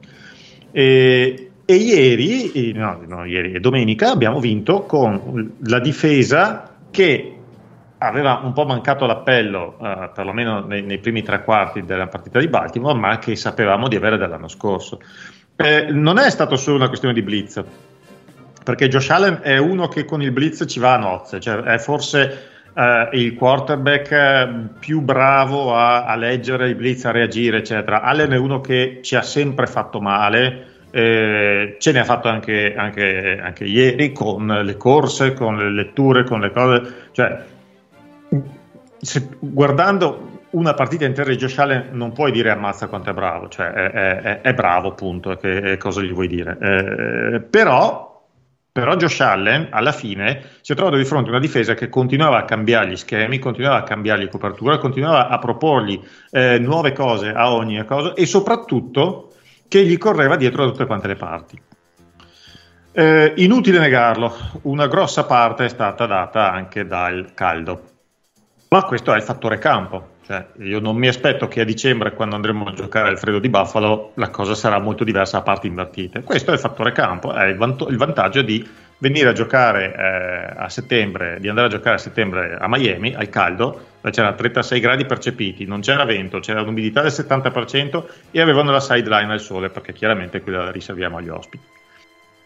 E, e ieri, no, no, ieri domenica abbiamo vinto con la difesa che aveva un po' mancato l'appello, eh, perlomeno nei, nei, primi tre quarti della partita di Baltimore, ma che sapevamo di avere dall'anno scorso. Eh, non è stato solo una questione di blitz, perché Josh Allen è uno che con il blitz ci va a nozze, cioè è forse eh, il quarterback eh, più bravo a, a, leggere i blitz, a reagire, eccetera. Allen è uno che ci ha sempre fatto male. Eh, ce ne ha fatto anche, anche, anche, ieri con le corse, con le letture, con le cose. Cioè, se, guardando una partita intera di Josh Allen non puoi dire ammazza quanto è bravo, cioè è, è, è bravo, appunto, che, cosa gli vuoi dire. Eh, però però Josh Allen alla fine si è trovato di fronte a una difesa che continuava a cambiare gli schemi, continuava a cambiargli copertura, continuava a proporgli eh, nuove cose a ogni cosa e soprattutto che gli correva dietro da tutte quante le parti. Eh, inutile negarlo, una grossa parte è stata data anche dal caldo, ma questo è il fattore campo. Cioè, io non mi aspetto che a dicembre, quando andremo a giocare al freddo di Buffalo, la cosa sarà molto diversa a parti invertite. Questo è il fattore campo, è il, vant- il vantaggio di venire a giocare eh, a settembre, di andare a giocare a settembre a Miami, al caldo, c'erano 36 gradi percepiti, non c'era vento, c'era l'umidità del 70% e avevano la sideline al sole, perché chiaramente quella la riserviamo agli ospiti.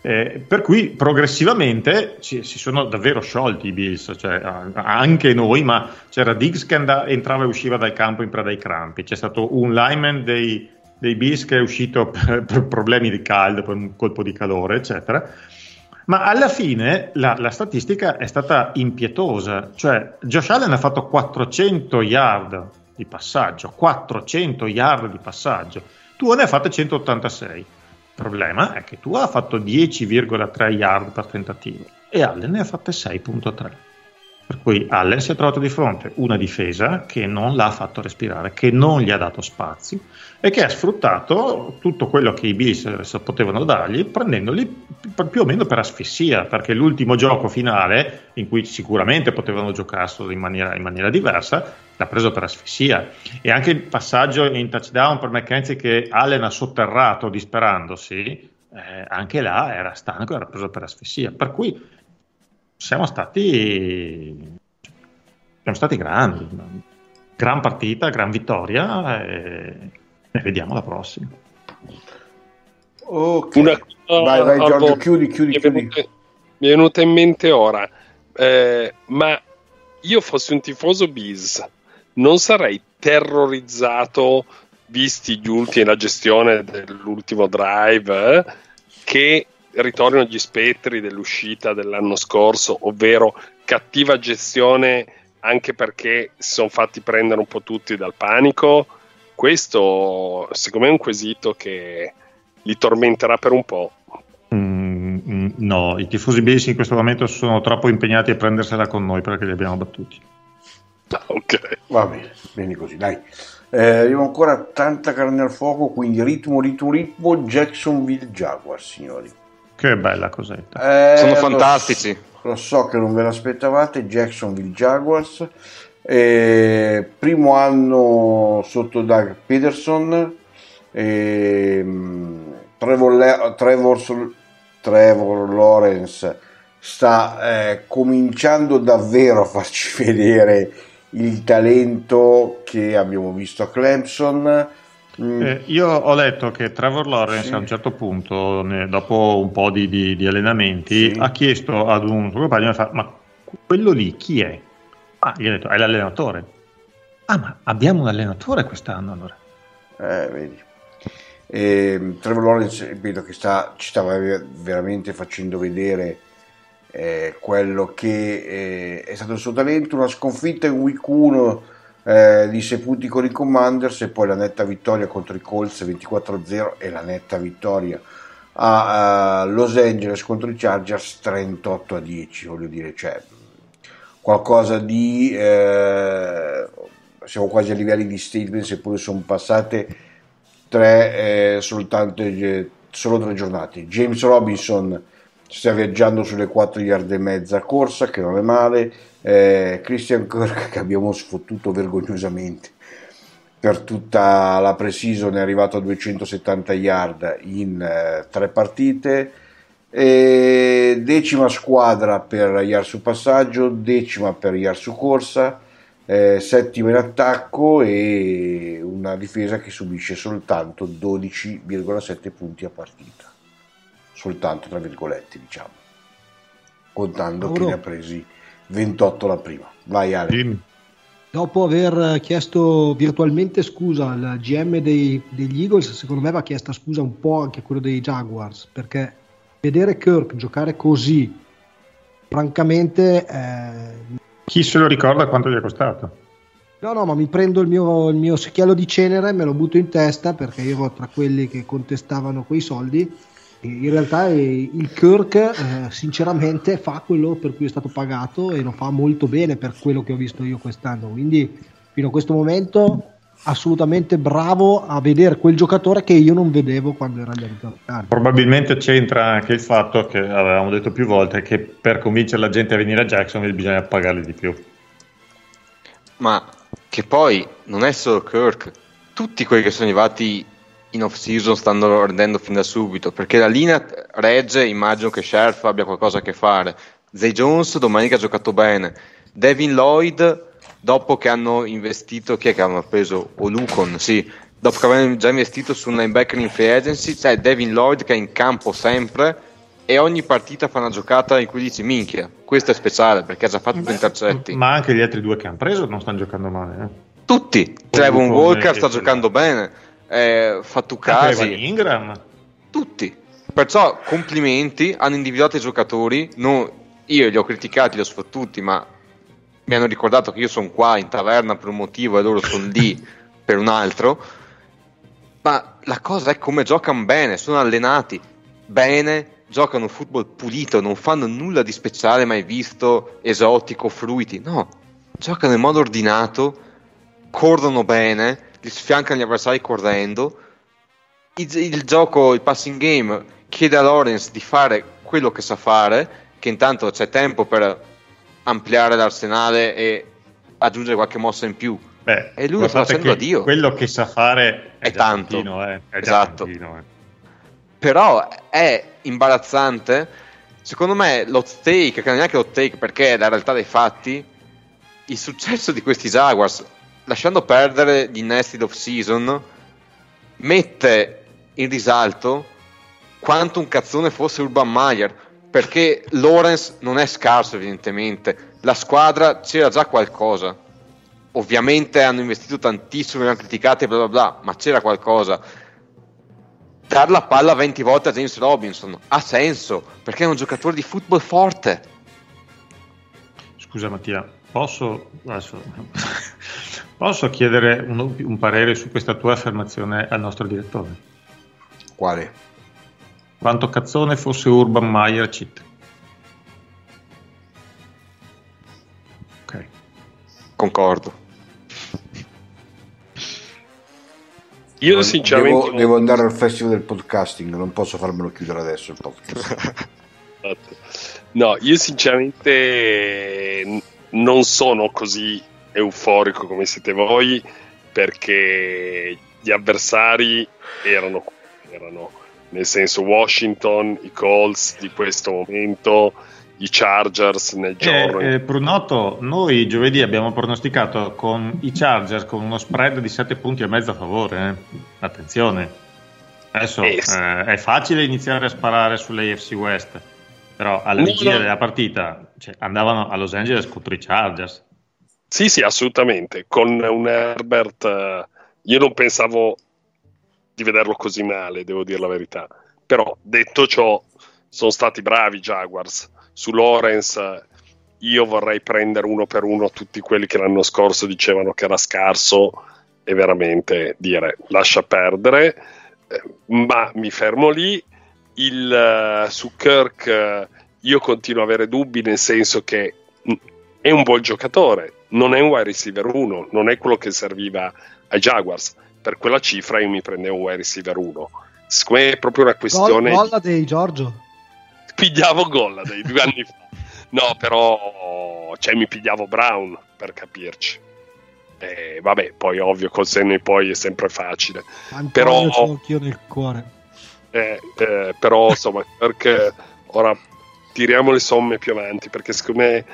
Eh, per cui progressivamente ci, si sono davvero sciolti i Bills, cioè, anche noi, ma c'era Diggs che andava, entrava e usciva dal campo in preda ai crampi, c'è stato un lineman dei, dei Bills che è uscito per, per, problemi di caldo, per un colpo di calore, eccetera. Ma alla fine la, la, statistica è stata impietosa, cioè Josh Allen ha fatto 400 yard di passaggio, 400 yard di passaggio, tu ne hai fatte 186 il problema è che tu ha fatto 10,3 yard per tentativo e Allen ne ha fatte 6,3. Per cui Allen si è trovato di fronte una difesa che non l'ha fatto respirare, che non gli ha dato spazi e che ha sfruttato tutto quello che i Bills potevano dargli, prendendoli più o meno per asfissia, perché l'ultimo gioco finale, in cui sicuramente potevano giocarselo in maniera, in maniera diversa, l'ha preso per asfissia. E anche il passaggio in touchdown per McKenzie che Allen ha sotterrato disperandosi, eh, anche là era stanco, era preso per asfissia. Per cui siamo stati, siamo stati grandi. Gran partita, gran vittoria e, e vediamo la prossima. Ok, Una, vai, vai Giorgio, chiudi, chiudi, mi chiudi. Venuta, mi è venuta in mente ora, eh, ma io fossi un tifoso bis, non sarei terrorizzato visti gli ultimi la gestione dell'ultimo drive eh, che ritornano gli spettri dell'uscita dell'anno scorso, ovvero cattiva gestione anche perché si sono fatti prendere un po' tutti dal panico. Questo secondo me è un quesito che li tormenterà per un po'. Mm, mm no, i tifosi Bills in questo momento sono troppo impegnati a prendersela con noi perché li abbiamo battuti. Ah, ok. Va bene, bene così, dai. Eh, abbiamo ancora tanta carne al fuoco, quindi ritmo, ritmo, ritmo, Jacksonville Jaguars, signori. Che bella cosetta. Eh, Sono fantastici. Lo, lo, so che non ve l'aspettavate, Jacksonville Jaguars. Eh, primo anno sotto Doug Peterson. Eh, Trevor, Trevor, Trevor Lawrence sta eh, cominciando davvero a farci vedere il talento che abbiamo visto a Clemson. Mm. Eh, io ho letto che Trevor Lawrence sì. a un certo punto, ne, dopo un po' di, di, di allenamenti, sì. ha chiesto ad un suo compagno: Ma quello lì chi è? Ah, gli ha detto: È l'allenatore. Ah, ma abbiamo un allenatore quest'anno allora. Eh, vedi. E, Trevor Lawrence, vedo che sta, ci stava veramente facendo vedere eh, quello che eh, è stato il suo talento, una sconfitta in week 1 eh, di Sepulti con i Commanders e poi la netta vittoria contro i Colts 24-0 e la netta vittoria a, a Los Angeles contro i Chargers 38-10, voglio dire, cioè qualcosa di... Eh, siamo quasi a livelli di statement, seppure sono passate tre, eh, soltanto, eh, solo tre giornate. James Robinson sta viaggiando sulle 4 yard e mezza corsa, che non è male. Eh, Christian Kirk, che abbiamo sfottuto vergognosamente per tutta la pre-season, è arrivato a 270 yard in eh, tre partite. E decima squadra per yard su passaggio, decima per yard su corsa, eh, settima in attacco e una difesa che subisce soltanto 12,7 punti a partita. Soltanto tra virgolette, diciamo. Contando Mauro. che ne ha presi 28 la prima. Vai Ale. Dimmi. Dopo aver chiesto virtualmente scusa al GM dei- degli Eagles, secondo me va chiesta scusa un po' anche a quello dei Jaguars, perché vedere Kirk giocare così, francamente, eh, Chi se lo ricorda quanto gli è costato? no, no, ma mi prendo il mio, il mio secchiello di cenere, me lo butto in testa perché io ero tra quelli che contestavano quei soldi. In realtà eh, il Kirk, eh, sinceramente, fa quello per cui è stato pagato e lo fa molto bene per quello che ho visto io quest'anno. Quindi, fino a questo momento, assolutamente bravo a vedere quel giocatore che io non vedevo quando era agli Arizona. Probabilmente c'entra anche il fatto che avevamo detto più volte che per convincere la gente a venire a Jacksonville bisogna pagarli di più. Ma che poi non è solo Kirk, tutti quelli che sono arrivati in off season stanno rendendo fin da subito perché la linea regge. Immagino che Sheriff abbia qualcosa a che fare. Zay Jones domenica ha giocato bene. Devin Lloyd, dopo che hanno investito, chi è che hanno preso? O Lucon, sì. Dopo che avevano già investito su un linebacker in free agency, c'è Devin Lloyd che è in campo sempre e ogni partita fa una giocata in cui dici minchia, questo è speciale perché ha già fatto due intercetti. Ma anche gli altri due che hanno preso non stanno giocando male. Eh. Tutti. Trevon Walker sta giocando bene. Eh, Fatucasi, Ingram. tutti. Perciò complimenti, hanno individuato i giocatori. non- io li ho criticati, li ho sfottuti, ma mi hanno ricordato che io sono qua in taverna per un motivo e loro sono lì per un altro. Ma la cosa è come giocano bene, sono allenati bene, giocano football pulito, non fanno nulla di speciale mai visto, esotico, fruiti. No, giocano in modo ordinato, corrono bene, li sfiancano gli avversari correndo. Il, il gioco, il passing game chiede a Lawrence di fare quello che sa fare, che intanto c'è tempo per ampliare l'arsenale e aggiungere qualche mossa in più. Beh, E lui lo sta facendo a Dio. Quello che sa fare è, È tanto. tantino, eh. È Esatto. tantino, eh. Però è imbarazzante. Secondo me l'hot take, che non è neanche l'hot take perché è la realtà dei fatti, il successo di questi Jaguars, lasciando perdere gli innesti off season, mette in risalto quanto un cazzone fosse Urban Meyer. Perché Lawrence non è scarso, evidentemente. La squadra c'era già qualcosa. Ovviamente hanno investito tantissimo, li hanno criticati, bla bla bla, ma c'era qualcosa dar la palla 20 volte a James Robinson ha senso perché è un giocatore di football forte. Scusa Mattia, posso, adesso, posso chiedere un, un parere su questa tua affermazione al nostro direttore? Quale? Quanto cazzone fosse Urban Meyer cheat? Ok. Concordo. Io Devo- sinceramente devo, devo andare al festival del podcasting, non posso farmelo chiudere adesso il podcast. Esatto. No, io sinceramente non sono così euforico come siete voi perché gli avversari erano, erano nel senso Washington, i Colts di questo momento, i Chargers nel giorno. Eh, eh, Brunotto, noi giovedì abbiamo pronosticato con i Chargers con uno spread di 7 punti e mezzo a favore. eh. Attenzione, adesso Eh, eh, è facile iniziare a sparare sull'AFC West, però alla No, vigilia no. della partita cioè, andavano a Los Angeles contro i Chargers. Sì, sì, assolutamente. Con un Herbert, eh, io non pensavo di vederlo così male, devo dire la verità. Però, detto ciò, sono stati bravi i Jaguars. Su Lawrence, eh, io vorrei prendere uno per uno tutti quelli che l'anno scorso dicevano che era scarso e veramente dire lascia perdere. Eh, ma mi fermo lì. Il, eh, su Kirk, eh, io continuo a avere dubbi, nel senso che mh, è un buon giocatore, non è un wide receiver 1, non è quello che serviva ai Jaguars. Per quella cifra io mi prendevo un wide receiver 1. Secondo me è proprio una questione. Gol, dei Giorgio. Pigliavo Golla dei due anni fa. No, però cioè, mi pigliavo Brown per capirci. E vabbè, poi ovvio, col senno di poi è sempre facile. Antonio Però- ce l'ho anch'io nel cuore. Eh, eh, però insomma, perché Ora tiriamo le somme più avanti perché secondo me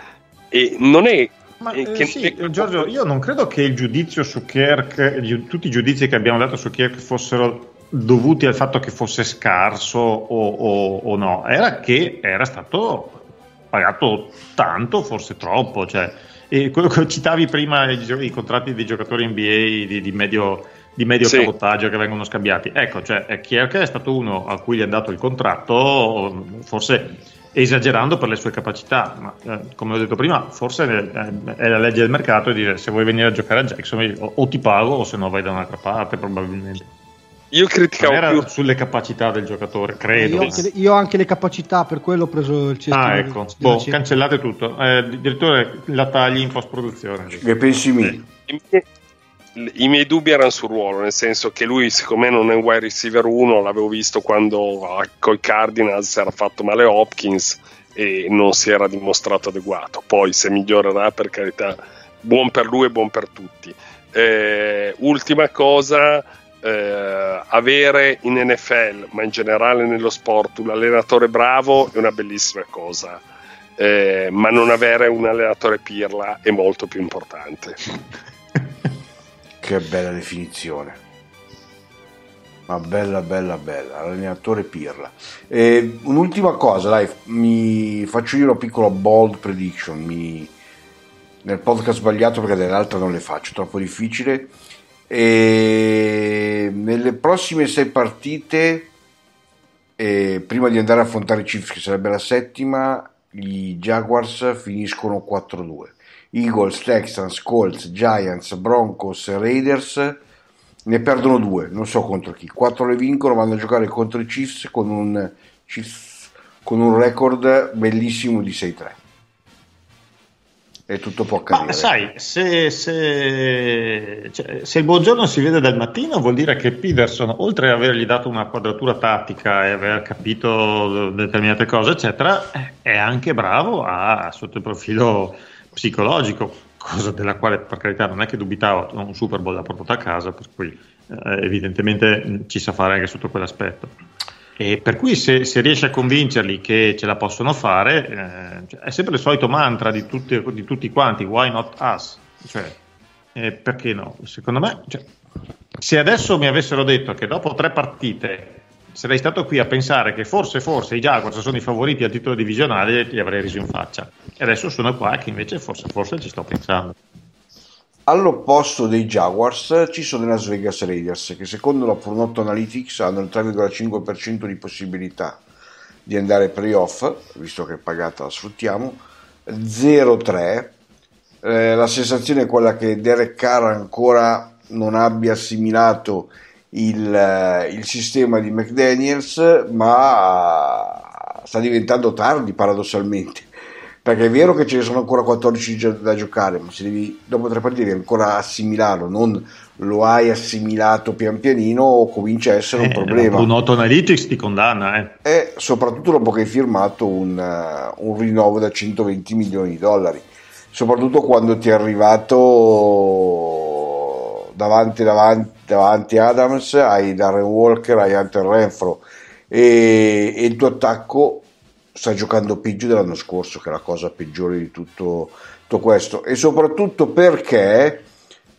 e non è ma eh, eh, sì, Giorgio, io non credo che il giudizio su Kirk, tutti i giudizi che abbiamo dato su Kirk fossero dovuti al fatto che fosse scarso o, o, o no, era che era stato pagato tanto, forse troppo. Cioè, e quello che citavi prima, i, i contratti dei giocatori NBA di, di medio, di medio sì. cabotaggio che vengono scambiati. Ecco, cioè, Kirk è stato uno a cui gli è dato il contratto, forse esagerando per le sue capacità, ma eh, come ho detto prima, forse è, è, la legge del mercato e dire se vuoi venire a giocare a Jackson o, o ti pago o se no vai da un'altra parte probabilmente. Io criticavo non più sulle capacità del giocatore, credo. Io ho, anche, io ho anche le capacità, per quello ho preso il cestino. Ah, ecco, boh, cancellate tutto. Eh, direttore, la tagli in post-produzione. Che pensi mi? I miei dubbi erano sul ruolo, nel senso che lui, secondo me, non è un wide receiver 1. L'avevo visto quando ah, col Cardinals si era fatto male Hopkins e non si era dimostrato adeguato. Poi, se migliorerà, per carità, buon per lui e buon per tutti. Eh, ultima cosa eh, avere in NFL, ma in generale nello sport, un allenatore bravo è una bellissima cosa, eh, ma non avere un allenatore pirla è molto più importante. che bella definizione. Ma bella, bella, bella, allenatore pirla. Eh, un'ultima cosa, dai, mi faccio io una piccola bold prediction. Mi... Nel podcast sbagliato perché nell'altra non le faccio, troppo difficile e nelle prossime sei partite, eh, prima di andare a affrontare i Chiefs, che sarebbe la settima, i Jaguars finiscono 4-2. Eagles, Texans, Colts, Giants, Broncos, Raiders ne perdono due, non so contro chi. Quattro le vincono, vanno a giocare contro i Chiefs con un, Chiefs, con un record bellissimo di 6-3 e tutto può accadere. Ma sai, se, se, cioè, se, il buongiorno si vede dal mattino, vuol dire che Peterson, oltre ad avergli dato una quadratura tattica e aver capito determinate cose, eccetera, è anche bravo a, sotto il profilo psicologico, cosa della quale per carità non è che dubitavo, un Super Bowl l'ha portato a casa, per cui eh, evidentemente ci sa fare anche sotto quell'aspetto. E per cui se, se, riesce a convincerli che ce la possono fare, eh, cioè, è sempre il solito mantra di tutti, di tutti quanti, why not us? Cioè, eh, perché no? Secondo me, cioè, se adesso mi avessero detto che dopo tre partite sarei stato qui a pensare che forse, forse i Jaguars sono i favoriti al titolo divisionale, li avrei riso in faccia. E adesso sono qua che invece forse, forse ci sto pensando. All'opposto dei Jaguars ci sono i Las Vegas Raiders che secondo la Pronotto Analytics hanno il 3,5% di possibilità di andare playoff, visto che è pagata la sfruttiamo, 0-3. Eh, la sensazione è quella che Derek Carr ancora non abbia assimilato il, eh, il sistema di McDaniels, ma sta diventando tardi paradossalmente perché è vero che ce ne sono ancora 14 da giocare, ma se devi dopo tre partite ancora assimilarlo, non lo hai assimilato pian pianino, comincia a essere eh, un problema. Un Auto Analytics ti condanna, eh. E soprattutto dopo che hai firmato un, uh, un rinnovo da 120 milioni di dollari, soprattutto quando ti è arrivato davanti, davanti, davanti Adams, hai Darren Walker, hai Hunter Renfro e, e il tuo attacco sta giocando peggio dell'anno scorso, che è la cosa peggiore di tutto, tutto questo, e soprattutto perché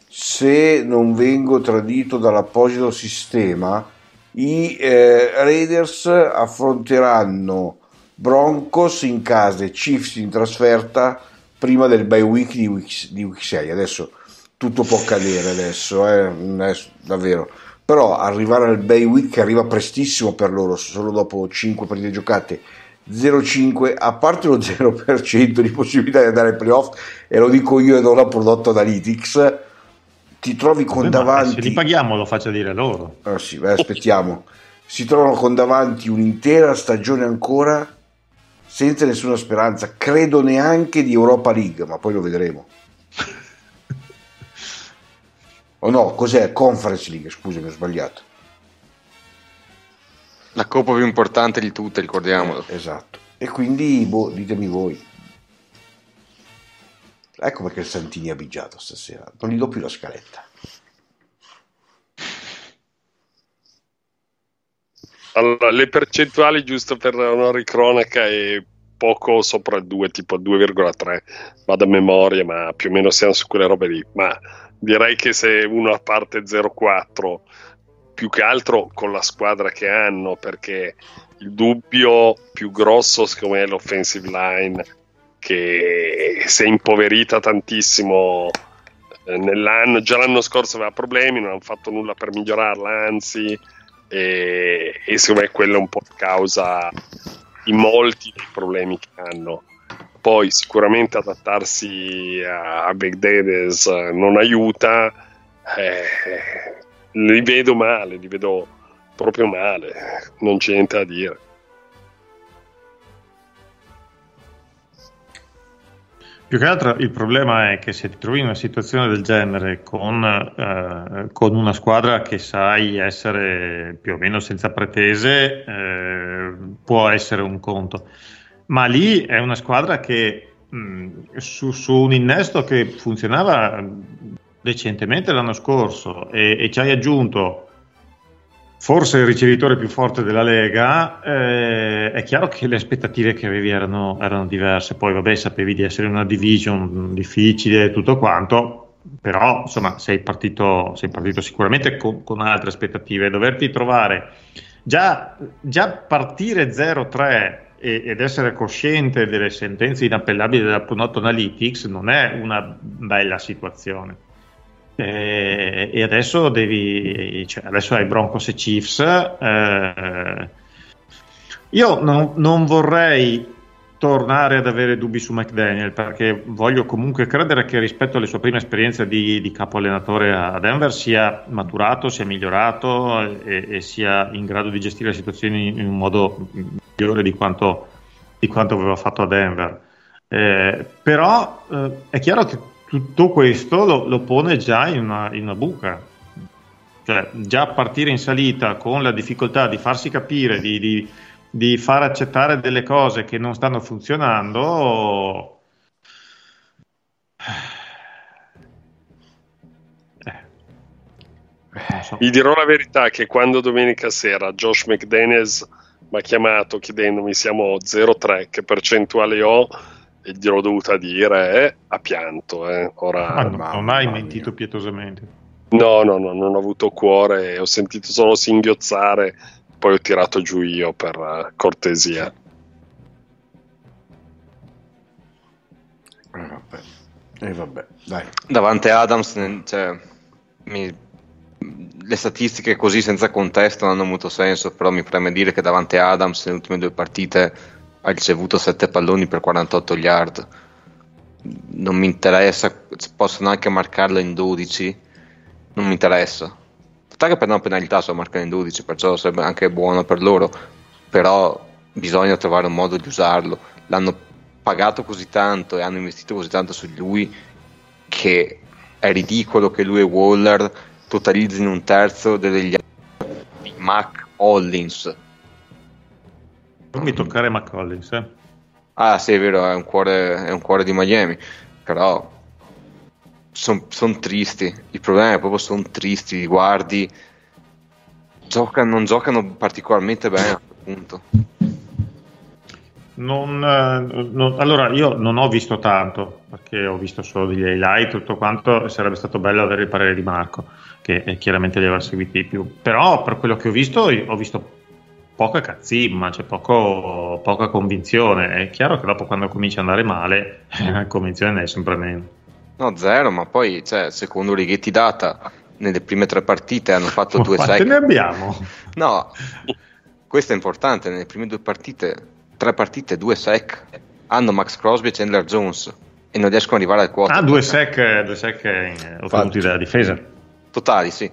se non vengo tradito dall'apposito sistema, i eh, Raiders affronteranno Broncos in casa e Chiefs in trasferta prima del bye week di week, di week 6. Adesso tutto può accadere adesso, eh, davvero. Però arrivare al bye week arriva prestissimo per loro, solo dopo 5 partite giocate 0,5 a parte lo 0% di possibilità di andare ai playoff e lo dico io e non la prodotto analytics ti trovi con Vabbè, davanti se li paghiamo lo faccia dire loro. Ah, sì, beh, aspettiamo. Si trovano con davanti un'intera stagione ancora senza nessuna speranza credo neanche di Europa League ma poi lo vedremo o no cos'è Conference League scusami ho sbagliato la coppa più importante di tutte, ricordiamolo. Eh, esatto. E quindi, boh, ditemi voi. Ecco perché il Santini è abigiato stasera. Non gli do più la scaletta. Allora, le percentuali, giusto per una ricronaca, è poco sopra il 2, tipo 2,3. Vado a memoria, ma più o meno siamo su quelle robe lì. Ma direi che se uno a parte 0,4, più che altro con la squadra che hanno, perché il dubbio più grosso, secondo me, è l'offensive line, che si è impoverita tantissimo eh, nell'anno. Già l'anno scorso aveva problemi, non hanno fatto nulla per migliorarla, anzi e, e secondo me quello è un po' causa di molti dei problemi che hanno. Poi sicuramente adattarsi a, a Begdedes non aiuta, eh, li vedo male, li vedo proprio male, non c'è niente da dire. Più che altro il problema è che se ti trovi in una situazione del genere con, eh, con una squadra che sai essere più o meno senza pretese, eh, può essere un conto. Ma lì è una squadra che mh, su, su, un innesto che funzionava decentemente l'anno scorso e, e ci hai aggiunto forse il ricevitore più forte della Lega, eh, è chiaro che le aspettative che avevi erano, erano, diverse, poi vabbè sapevi di essere una division difficile e tutto quanto, però insomma sei partito, sei partito sicuramente con, con, altre aspettative, doverti trovare già, già partire 0-3 ed essere cosciente delle sentenze inappellabili della Punot Analytics non è una bella situazione. Eh, e adesso devi, cioè adesso hai Broncos e Chiefs. Eh, io non, non, vorrei tornare ad avere dubbi su McDaniel perché voglio comunque credere che rispetto alle sue prime esperienze di, di capo allenatore a Denver sia maturato, sia migliorato e, e, sia in grado di gestire le situazioni in un modo migliore di quanto, di quanto aveva fatto a Denver. Eh, però eh, è chiaro che tutto questo lo, lo pone già in una, in una, buca. Cioè, già partire in salita con la difficoltà di farsi capire, di, di, di far accettare delle cose che non stanno funzionando. Eh. Vi dirò la verità che quando domenica sera Josh McDaniels mi ha chiamato chiedendomi siamo 0-3, che percentuale ho? e gliel'ho dovuta dire eh, a pianto. Eh. Ora, ah, no, non hai mentito mia. pietosamente. No, no, no, non ho avuto cuore, ho sentito solo singhiozzare, poi ho tirato giù io per uh, cortesia. Eh vabbè. Eh, vabbè, dai. Davanti a Adams, cioè, mi... le statistiche così senza contesto non hanno molto senso, però mi preme dire che davanti a Adams nelle ultime due partite ha ricevuto 7 palloni per 48 yard. Non mi interessa, possono anche marcarlo in 12, non mi interessa. che per una penalità so marcare in 12, perciò sarebbe anche buono per loro, però bisogna trovare un modo di usarlo. L'hanno pagato così tanto e hanno investito così tanto su lui che è ridicolo che lui e Waller totalizzino un terzo degli di Mac Hollins non mi toccare McCollins. Eh. Ah, sì, è vero, è un cuore, è un cuore di Miami, però sono son tristi. Il problema è proprio sono tristi. Li guardi, giocano, non giocano particolarmente bene a questo punto. Non, eh, non, allora, io non ho visto tanto perché ho visto solo degli highlight, tutto quanto. Sarebbe stato bello avere il parere di Marco, che chiaramente li aveva seguiti di più. Però, per quello che ho visto, ho visto poca cazzimma, c'è poco, poca convinzione. È chiaro che dopo quando comincia ad andare male, la convinzione ne è sempre meno. No, zero, ma poi, cioè, secondo Righetti Data, nelle prime tre partite hanno fatto ma due sack. ne abbiamo? No, questo è importante, nelle prime due partite, tre partite, due sec, hanno Max Crosby e Chandler Jones e non riescono ad arrivare al quota. Ah, due sec, due sec ottenuti dalla difesa. Totali, sì.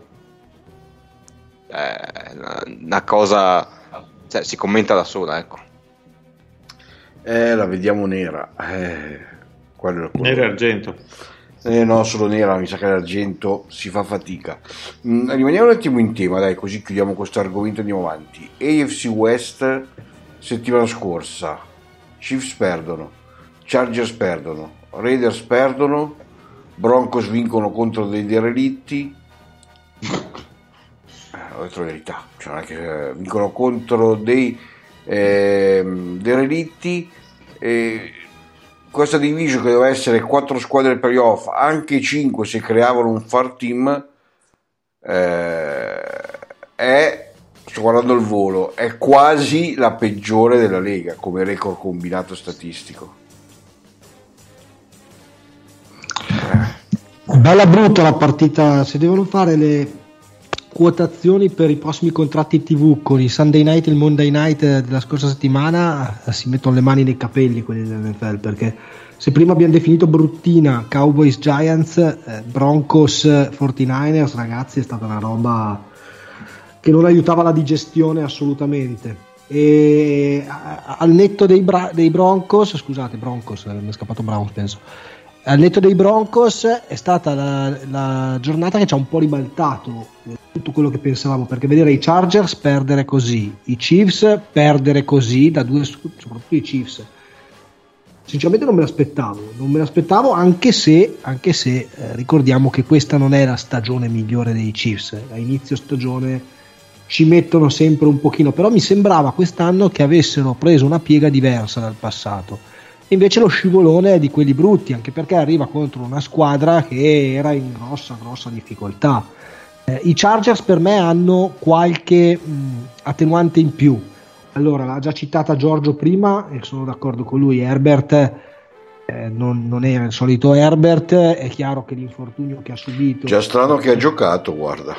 È una cosa cioè, si commenta da sola, ecco. Eh, la vediamo nera. Eh, quello, quello. Nera e argento. Eh, no, solo nera, mi sa che l'argento si fa fatica. Mm, rimaniamo un attimo in tema, dai, così chiudiamo questo argomento e andiamo avanti. AFC West, settimana scorsa, Chiefs perdono, Chargers perdono, Raiders perdono, Broncos vincono contro dei derelitti, ho detto la verità, cioè, non è che eh, dicono contro dei, eh, dei relitti. Eh, questa division che doveva essere quattro squadre playoff, anche 5 se creavano un far team, eh, è sto guardando il volo, è quasi la peggiore della Lega come record combinato statistico. Bella brutta la partita, se devono fare le quotazioni per i prossimi contratti TV con i Sunday night e il Monday night della scorsa settimana si mettono le mani nei capelli quelli dell'NFL perché se prima abbiamo definito bruttina Cowboys Giants eh, Broncos 49ers ragazzi è stata una roba che non aiutava la digestione assolutamente. E al netto dei, Bra- dei Broncos scusate Broncos mi è scappato Browns penso al netto dei Broncos è stata la, la, giornata che ci ha un po' ribaltato tutto quello che pensavamo perché vedere i Chargers perdere così i Chiefs perdere così da due soprattutto i Chiefs sinceramente non me l'aspettavo non me l'aspettavo anche se, anche se eh, ricordiamo che questa non è la stagione migliore dei Chiefs. A inizio stagione ci mettono sempre un pochino però mi sembrava quest'anno che avessero preso una piega diversa dal passato invece lo scivolone è di quelli brutti, anche perché arriva contro una squadra che era in grossa, grossa difficoltà. Eh, I Chargers per me hanno qualche mh, attenuante in più. Allora, l'ha già citata Giorgio prima e sono d'accordo con lui, Herbert eh, non, non, era il solito Herbert, è chiaro che l'infortunio che ha subito... Già strano che ha giocato, guarda.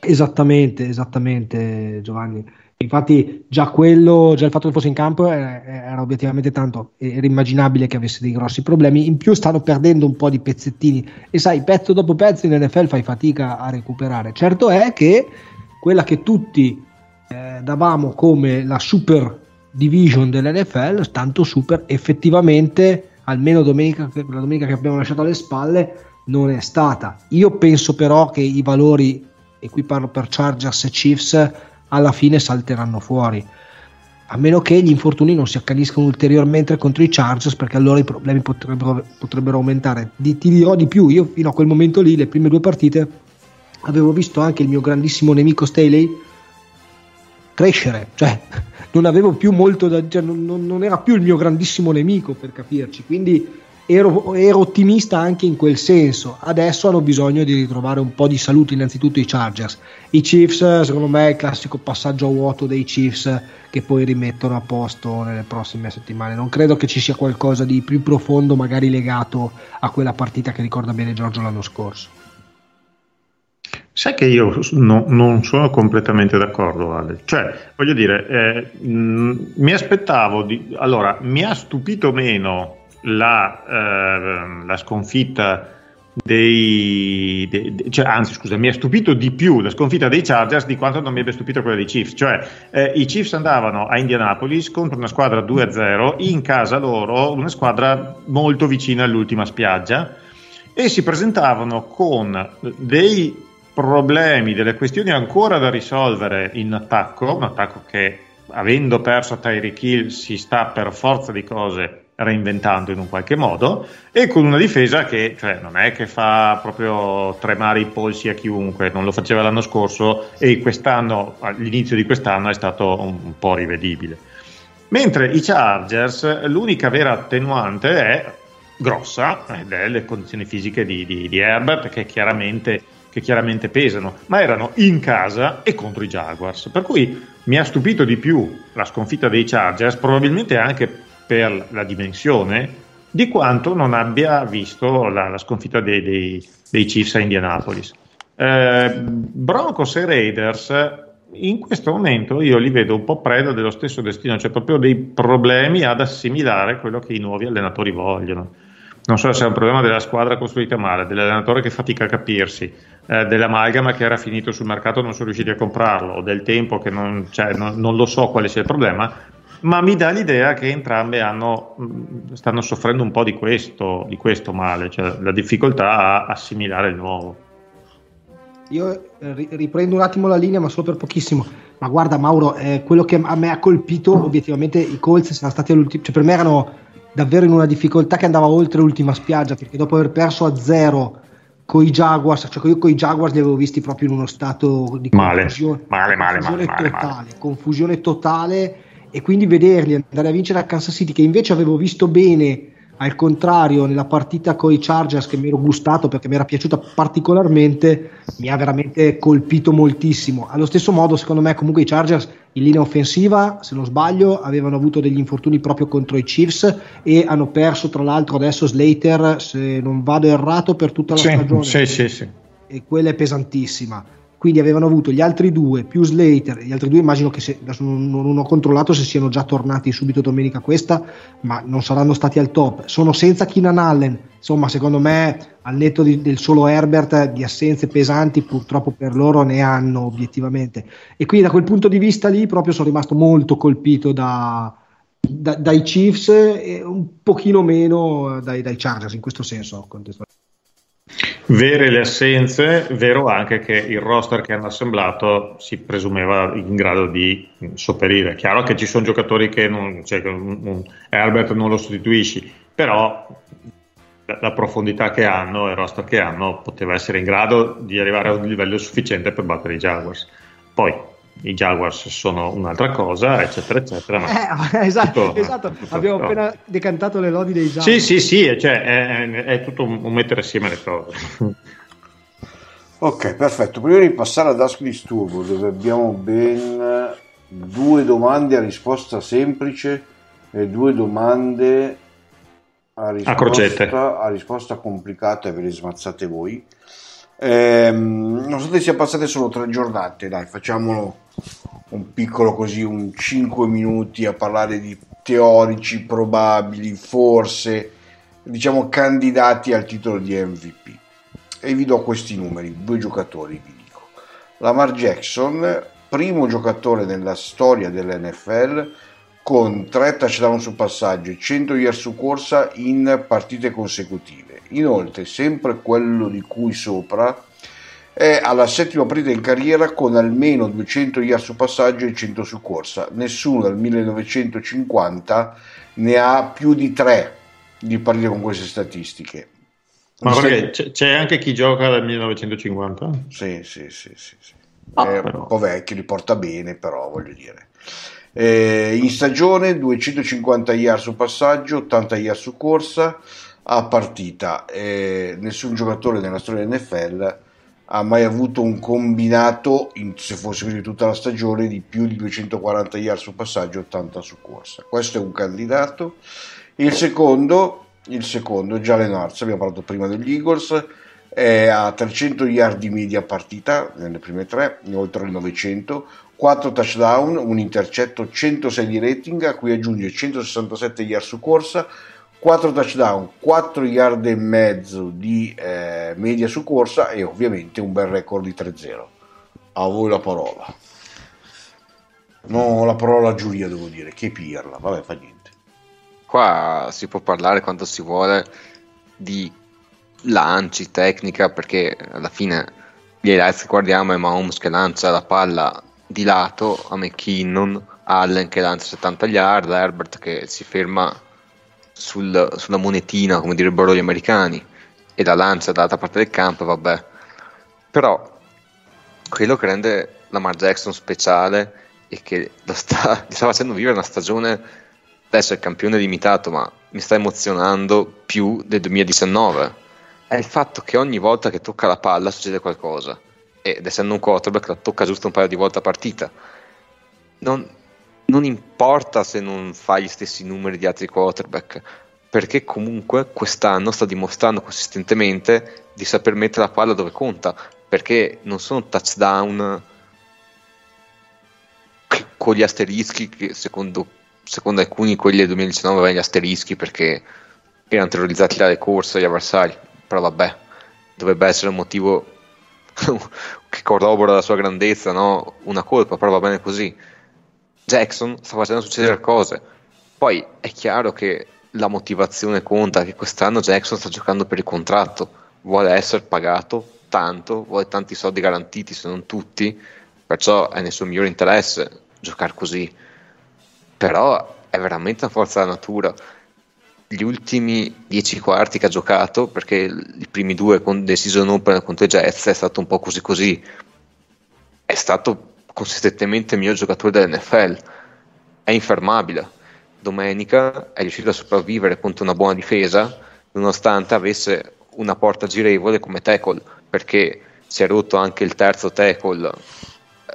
Esattamente, esattamente Giovanni Infatti già quello, già il fatto che fosse in campo era, era, obiettivamente tanto, era immaginabile che avesse dei grossi problemi, in più stanno perdendo un po' di pezzettini e sai, pezzo dopo pezzo in NFL fai fatica a recuperare. Certo è che quella che tutti eh, davamo come la super division dell'NFL, tanto super, effettivamente, almeno domenica, la domenica che abbiamo lasciato alle spalle, non è stata. Io penso però che i valori, e qui parlo per Chargers e Chiefs, alla fine salteranno fuori. A meno che gli infortuni non si accaniscano ulteriormente contro i Chargers, perché allora i problemi potrebbero, potrebbero aumentare. Di, ti dirò di più: io fino a quel momento lì, le prime due partite, avevo visto anche il mio grandissimo nemico Staley crescere, cioè non avevo più molto da. Cioè, non, non, era più il mio grandissimo nemico per capirci. Quindi ero, ero, ottimista anche in quel senso. Adesso hanno bisogno di ritrovare un po' di salute, innanzitutto i Chargers. I Chiefs, secondo me, è il classico passaggio a vuoto dei Chiefs che poi rimettono a posto nelle prossime settimane. Non credo che ci sia qualcosa di più profondo, magari legato a quella partita che ricorda bene Giorgio l'anno scorso. Sai che io no, non sono completamente d'accordo, Ale. Cioè, voglio dire, eh, mh, mi aspettavo di. Allora, mi ha stupito meno la, eh, la sconfitta dei, dei, dei cioè, anzi scusa mi ha stupito di più la sconfitta dei Chargers di quanto non mi abbia stupito quella dei Chiefs. Cioè eh, i Chiefs andavano a Indianapolis contro una squadra 2-0 in casa loro una squadra molto vicina all'ultima spiaggia e si presentavano con dei problemi delle questioni ancora da risolvere in attacco un attacco che avendo perso Tyreek Hill si sta per forza di cose reinventando in un qualche modo e con una difesa che cioè, non è che fa proprio tremare i polsi a chiunque, non lo faceva l'anno scorso e quest'anno, all'inizio di quest'anno è stato un, po' rivedibile. Mentre i Chargers, l'unica vera attenuante è grossa ed è le condizioni fisiche di, di, di Herbert che chiaramente, che chiaramente pesano, ma erano in casa e contro i Jaguars. Per cui mi ha stupito di più la sconfitta dei Chargers, probabilmente anche per la dimensione di quanto non abbia visto la, la sconfitta dei, dei, dei, Chiefs a Indianapolis. Eh, Broncos e Raiders in questo momento io li vedo un po' preda dello stesso destino, cioè proprio dei problemi ad assimilare quello che i nuovi allenatori vogliono. Non so se è un problema della squadra costruita male, dell'allenatore che fatica a capirsi, eh, dell'amalgama che era finito sul mercato e non sono riusciti a comprarlo, del tempo che non, cioè, non, non lo so quale sia il problema, ma mi dà l'idea che entrambe hanno, stanno soffrendo un po' di questo, di questo male, cioè la difficoltà a assimilare il nuovo. Io eh, riprendo un attimo la linea, ma solo per pochissimo. Ma guarda, Mauro, eh, quello che a me ha colpito, obiettivamente, i Colts sono stati all'ultimo, cioè per me erano davvero in una difficoltà che andava oltre l'ultima spiaggia, perché dopo aver perso a zero con i Jaguars, cioè io con i Jaguars li avevo visti proprio in uno stato di male, confusione, male, male, confusione male, totale, male. confusione totale e quindi vederli andare a vincere a Kansas City che invece avevo visto bene al contrario nella partita con i Chargers che mi ero gustato perché mi era piaciuta particolarmente mi ha veramente colpito moltissimo allo stesso modo secondo me comunque i Chargers in linea offensiva se non sbaglio avevano avuto degli infortuni proprio contro i Chiefs e hanno perso tra l'altro adesso Slater se non vado errato per tutta la Sì, stagione sì, sì, sì. e quella è pesantissima. Quindi avevano avuto gli altri due più Slater, gli altri due immagino che se, non, non ho controllato se siano già tornati subito domenica questa, ma non saranno stati al top. Sono senza Keenan Allen, insomma secondo me al netto di- del solo Herbert di assenze pesanti purtroppo per loro ne hanno obiettivamente. E quindi da quel punto di vista lì proprio sono rimasto molto colpito da, da- dai Chiefs e un pochino meno dai, dai Chargers in questo senso contestualmente. Vere le assenze, vero anche che il roster che hanno assemblato si presumeva in grado di sopperire. Chiaro che ci sono giocatori che non, cioè, Herbert non lo sostituisci, però la profondità che hanno e il roster che hanno poteva essere in grado di arrivare a un livello sufficiente per battere i Jaguars. Poi i Jaguars sono un'altra cosa, eccetera, eccetera. Ma Eh, esatto, tutto- esatto. tutto- abbiamo no. appena decantato le lodi dei Jaguars. Sì, sì, sì, cioè, è, è tutto un mettere assieme le cose. Ok, perfetto. Prima di passare ad Ask Disturbo, dove abbiamo ben due domande a risposta semplice e due domande a risposta, crocette. a risposta complicata e ve le smazzate voi. Ehm, nonostante sia passate solo tre giornate, dai, facciamolo un piccolo così, un 5 minuti a parlare di teorici, probabili, forse, diciamo candidati al titolo di MVP e vi do questi numeri, due giocatori vi dico. Lamar Jackson, primo giocatore nella storia dell'NFL con 3 touchdown su passaggio e 100 yard su corsa in partite consecutive. Inoltre, sempre quello di cui sopra è alla settima partita in carriera con almeno 200 yard su passaggio e 100 su corsa. Nessuno dal 1950 ne ha più di 3 di partite con queste statistiche. Ma perché c'è, c'è anche chi gioca dal 1950? Sì, sì, sì, sì, sì. Ah, è però. un po' vecchio, li porta bene, però voglio dire. Eh, in stagione 250 yard su passaggio, 80 yard su corsa a partita. Eh, nessun giocatore nella storia NFL ha mai avuto un combinato, in- se fosse così tutta la stagione, di più di 240 yard su passaggio, 80 su corsa. Questo è un candidato. Il secondo, il secondo, Jalen Hurts, abbiamo parlato prima degli Eagles, è a 300 yard di media partita nelle prime tre, oltre il 900, 4 touchdown, un intercetto, 106 di rating, a cui aggiunge 167 yard su corsa, 4 touchdown, 4 yard e mezzo di eh, media su corsa e ovviamente un bel record di 3-0. A voi la parola. No, la parola a giuria devo dire, che pirla, vabbè fa niente. Qua si può parlare quanto si vuole di lanci, tecnica, perché alla fine gli highlights guardiamo è Mahomes che lancia la palla di lato a McKinnon, Allen che lancia 70 yard, Herbert che si ferma sul- sulla monetina, come direbbero gli americani, e la lancia dall'altra parte del campo, vabbè. Però quello che rende Lamar Jackson speciale è che sta, gli sta facendo vivere una stagione adesso è campione limitato, ma mi sta emozionando più del 2019. È il fatto che ogni volta che tocca la palla succede qualcosa. Ed essendo un quarterback la tocca giusto un paio di volte a partita. Non, non importa se non fa gli stessi numeri di altri quarterback, perché comunque quest'anno sta dimostrando consistentemente di saper mettere la palla dove conta, perché non sono touchdown con gli asterischi che secondo, secondo alcuni quelli del 2019 avevano gli asterischi perché erano terrorizzati dalle corse agli avversari però vabbè dovrebbe essere un motivo che corrobora la sua grandezza no? una colpa però va bene così Jackson sta facendo succedere cose. Poi è chiaro che la motivazione conta che quest'anno Jackson sta giocando per il contratto. Vuole essere pagato tanto vuole tanti soldi garantiti se non tutti perciò è nel suo migliore interesse giocare così. Però è veramente una forza della natura. Gli ultimi dieci quarti che ha giocato, perché i primi due con season open contro i Jets è stato un po' così così, è stato consistentemente il miglior giocatore dell'NFL, è infermabile. Domenica è riuscito a sopravvivere contro una buona difesa, nonostante avesse una porta girevole come tackle, perché si è rotto anche il terzo tackle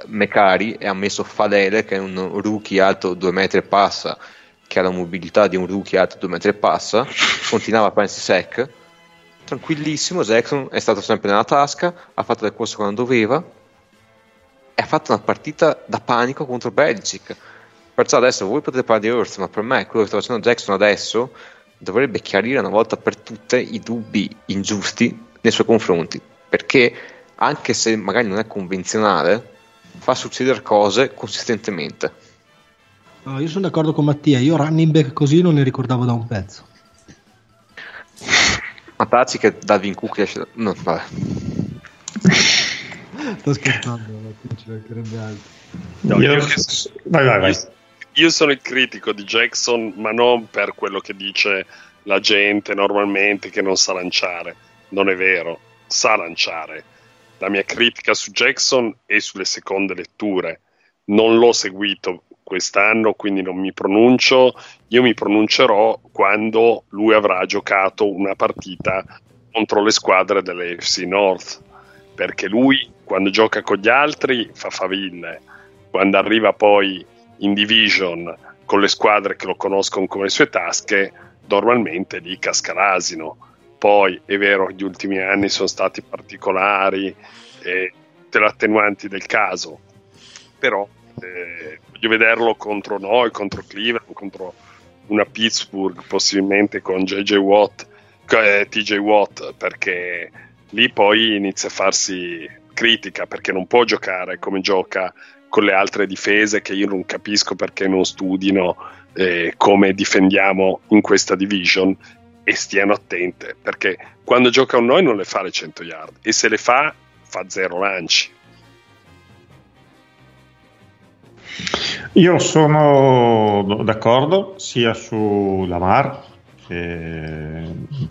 Mecari e ha messo Falele che è un rookie alto 2 metri e passa che ha la mobilità di un rookie alto 2 metri e passa continuava a prendersi sec tranquillissimo Jackson è stato sempre nella tasca ha fatto le corse quando doveva ha fatto una partita da panico contro Belichick perciò adesso voi potete parlare di Earth ma per me quello che sta facendo Jackson adesso dovrebbe chiarire una volta per tutte i dubbi ingiusti nei suoi confronti perché anche se magari non è convenzionale fa succedere cose consistentemente. No, io sono d'accordo con Mattia, io running back così non ne ricordavo da un pezzo. Ma taci che Dalvin Cook esce... No, vabbè. Sto scherzando, Mattia, ci mancherebbe altro. No, Io- io, Vai, vai, vai. io sono il critico di Jackson, ma non per quello che dice la gente normalmente che non sa lanciare. Non è vero, sa lanciare. La mia critica su Jackson è sulle seconde letture. Non l'ho seguito quest'anno, quindi non mi pronuncio. Io mi pronuncerò quando lui avrà giocato una partita contro le squadre dell'AFC North. Perché lui, quando gioca con gli altri, fa faville. Quando arriva poi in division con le squadre che lo conoscono come sue tasche, normalmente lì casca l'asino. Poi è vero gli ultimi anni sono stati particolari e tutte le attenuanti del caso, però eh, voglio vederlo contro noi, contro Cleveland, contro una Pittsburgh, possibilmente con JJ Watt, eh, TJ Watt, perché lì poi inizia a farsi critica perché non può giocare come gioca con le altre difese che io non capisco perché non studino eh, come difendiamo in questa division e stiano attente perché quando gioca con noi non le fa le 100 yard e se le fa fa zero lanci. Io sono d'accordo sia su Lamar, che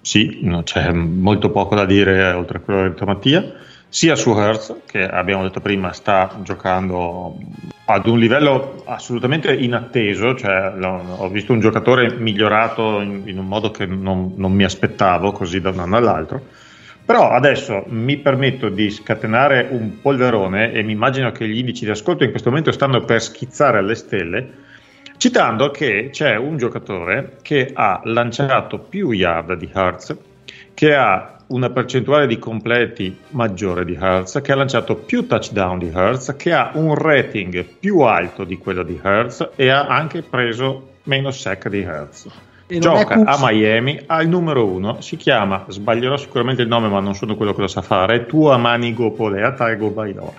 sì, non c'è molto poco da dire oltre a quello che ha detto Mattia, sia su Hertz, che abbiamo detto prima sta giocando ad un livello assolutamente inatteso, cioè ho visto un giocatore migliorato in, in un modo che non, non mi aspettavo così da un anno all'altro. Però adesso mi permetto di scatenare un polverone e mi immagino che gli indici di ascolto in questo momento stanno per schizzare alle stelle, citando che c'è un giocatore che ha lanciato più yard di Hertz, che ha una percentuale di completi maggiore di Hertz, che ha lanciato più touchdown di Hertz, che ha un rating più alto di quello di Hertz e ha anche preso meno sec di Hertz. Gioca a Miami, ha il numero uno, si chiama, sbaglierò sicuramente il nome ma non sono quello che lo sa fare, Tua Manigo Polea Taigo Bailor.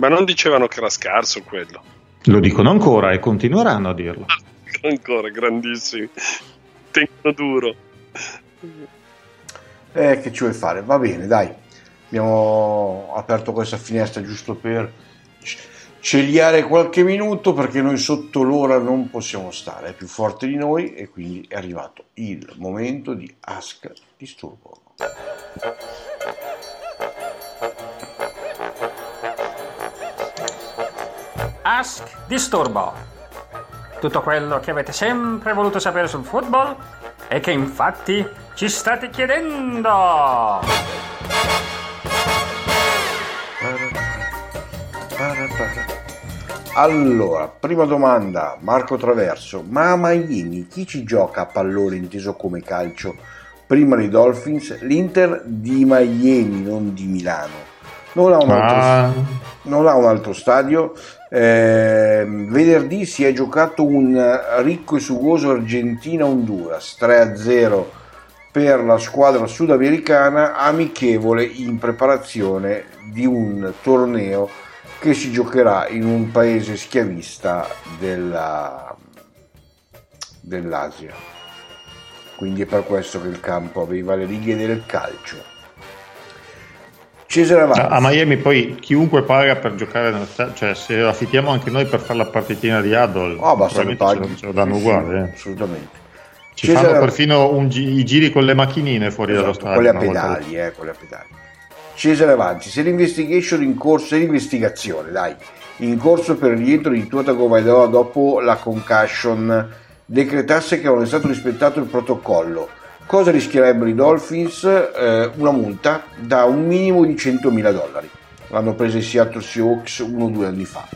Ma non dicevano che era scarso quello Lo dicono ancora e continueranno a dirlo. ancora grandissimi tengono duro Eh, che ci vuoi fare? Va bene, dai. Abbiamo aperto questa finestra giusto per cegliare qualche minuto perché noi sotto l'ora non possiamo stare, è più forte di noi e quindi è arrivato il momento di Ask Disturbo. Ask Disturbo. Tutto quello che avete sempre voluto sapere sul football e che infatti ci state chiedendo. Allora, prima domanda, Marco Traverso, ma a Miami chi ci gioca a pallone inteso come calcio? Prima i Dolphins, l'Inter di Miami, non di Milano. Non ha un altro, Ah, non ha un altro stadio. Eh, venerdì si è giocato un ricco e sugoso Argentina-Honduras 3-0 per la squadra sudamericana, amichevole in preparazione di un torneo che si giocherà in un paese schiavista della- dell'Asia. Quindi è per questo che il campo aveva le righe del calcio. Cesare Avanzi. A Miami poi chiunque paga per giocare nel sta- cioè se affittiamo anche noi per fare la partitina di Adol, Ah, basta che paghi. ce lo- danno uguale. eh. Assolutamente. Ci Cesare- fanno perfino gi- i giri con le macchinine fuori dallo Esatto, stadio. quelle a una volta pedali, eh, quelle a pedali. Cesare Avanti, se l'investigation in corso, se l'investigazione, dai, in corso per il rientro di Tua Tagovailoa dopo la concussion decretasse che non è stato rispettato il protocollo, cosa rischierebbero i Dolphins? Eh, una multa da un minimo di 100.000 dollari. L'hanno presa i Seattle Seahawks uno o due anni fa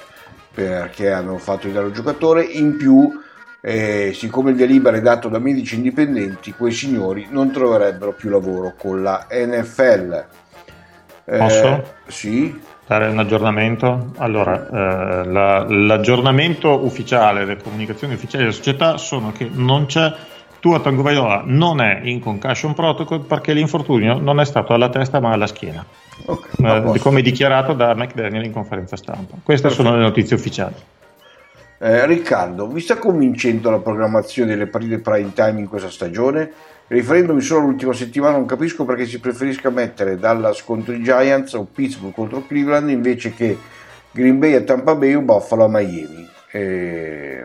perché hanno fatto il giocatore. In più, eh, siccome il via libera è dato da medici indipendenti, quei signori non troverebbero più lavoro con la NFL. Eh, Posso? Sì. Dare un aggiornamento? Allora, eh, la- l'aggiornamento ufficiale, le comunicazioni ufficiali della società sono che non c'è Tua Tagovailoa non è in concussion protocol perché l'infortunio non è stato alla testa ma alla schiena, Ok, eh, come dichiarato da McDaniel in conferenza stampa. Queste sono le notizie ufficiali. Eh, Riccardo, vi sta convincendo la programmazione delle partite prime time in questa stagione? Riferendomi solo all'ultima settimana, non capisco perché si preferisca mettere Dallas contro i Giants o Pittsburgh contro Cleveland invece che Green Bay a Tampa Bay o Buffalo a Miami. Eh,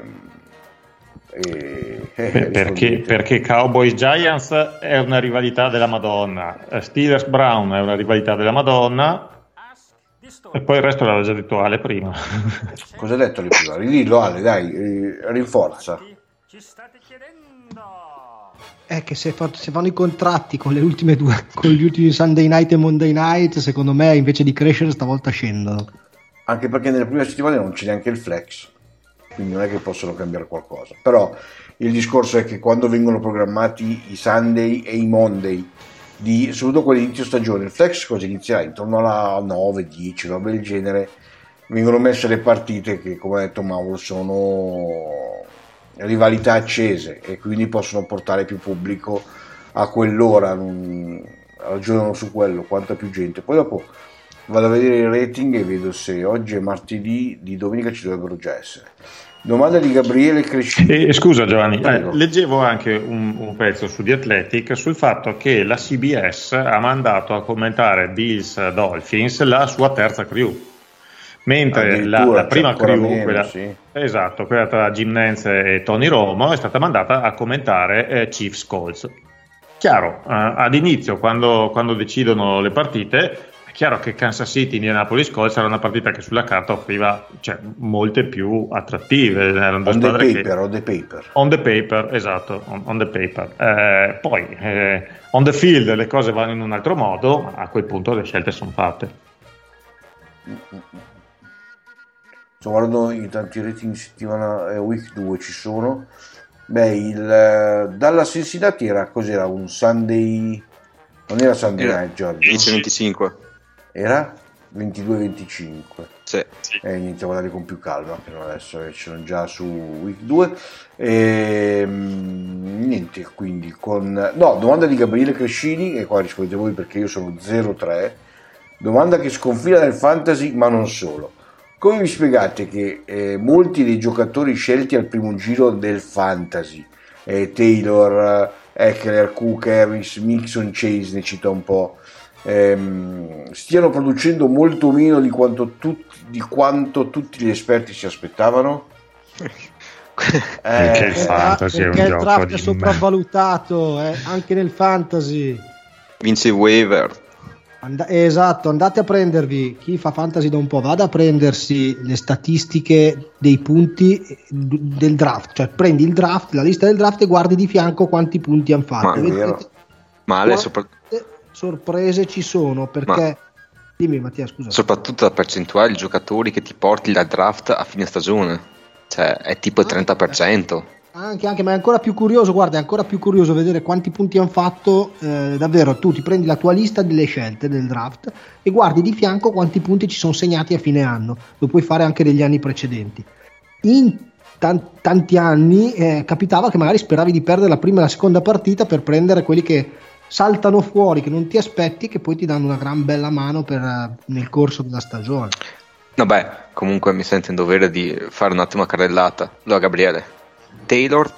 eh, eh, Per- perché, perché Cowboys Giants è una rivalità della Madonna, eh, Steelers Brown è una rivalità della Madonna e poi il resto l'aveva già detto Ale prima. Cosa ha detto Ale prima? Ridillo Ale, dai, eh, rinforza. Ci state chiedendo? È che se, fa- se fanno i contratti con le ultime due, con gli ultimi Sunday night e Monday night, secondo me invece di crescere stavolta scendono. anche perché nelle prime settimane non c'è neanche il flex, quindi non è che possono cambiare qualcosa. Però il discorso è che quando vengono programmati i Sunday e i Monday, di, soprattutto quelli di inizio stagione, il flex cosa inizierà? Intorno alla 9, 10, roba del genere, vengono messe le partite che, come ha detto Mauro, sono rivalità accese e quindi possono portare più pubblico a quell'ora. non- ragionano su quello, quanta più gente. Poi dopo vado a vedere il rating e vedo se oggi è martedì, di domenica ci dovrebbero già essere. Domanda di Gabriele Crescini. E, scusa Giovanni, eh, leggevo anche un, un pezzo su The Athletic sul fatto che la CBS ha mandato a commentare Bills Dolphins la sua terza crew. Mentre la, la prima crew, meno, quella, sì. esatto, quella tra Jim Nance e Tony Romo, è stata mandata a commentare eh, Chiefs Colts. Chiaro, eh, ad inizio, quando, quando decidono le partite, chiaro che Kansas City Indianapolis Colts era una partita che sulla carta offriva cioè, molte più attrattive. On the squadre che- paper, on the paper. On the paper, esatto, on, on the paper. Eh, poi eh, on the field le cose vanno in un altro modo, ma a quel punto le scelte sono fatte. Sto guardando i tanti rating settimana eh, week 2 ci sono. Beh, il eh, dalla Cincinnati era cos'era un Sunday non era Sunday Era night Giorgio? 10-25. Era 22-25. Sì. Eh, inizio a guardare con più calma non adesso che sono già su week 2 Ehm, niente quindi con no domanda di Gabriele Crescini e qua rispondete voi perché io sono 0-3 domanda che sconfina nel fantasy ma non solo come vi spiegate che eh, molti dei giocatori scelti al primo giro del fantasy eh, Taylor, Eckler, Cook, Harris, Mixon, Chase ne cito un po' ehm, stiano producendo molto meno di quanto, tutti, di quanto tutti gli esperti si aspettavano? Perché il Eh, fantasy è un perché il gioco draft di è sopravvalutato eh, anche nel fantasy. Vince il waiver. And- esatto, andate a prendervi chi fa fantasy da un po', vada a prendersi le statistiche dei punti d- del draft, cioè prendi il draft, la lista del draft e guardi di fianco quanti punti hanno fatto. Ma è Vedete sorprese ci sono perché dimmi Mattia, scusa. soprattutto la percentuale di giocatori che ti porti dal draft a fine stagione. Cioè, è tipo il 30%. Anche, anche, ma è ancora più curioso, guarda, è ancora più curioso vedere quanti punti hanno fatto. eh, davvero, tu ti prendi la tua lista delle scelte del draft e guardi di fianco quanti punti ci sono segnati a fine anno. Lo puoi fare anche degli anni precedenti. In tan- tanti anni eh, capitava che magari speravi di perdere la prima e la seconda partita per prendere quelli che saltano fuori, che non ti aspetti che poi ti danno una gran bella mano per, eh, nel corso della stagione. Vabbè, comunque mi sento in dovere di fare un attimo una carrellata. Allora, Gabriele, Taylor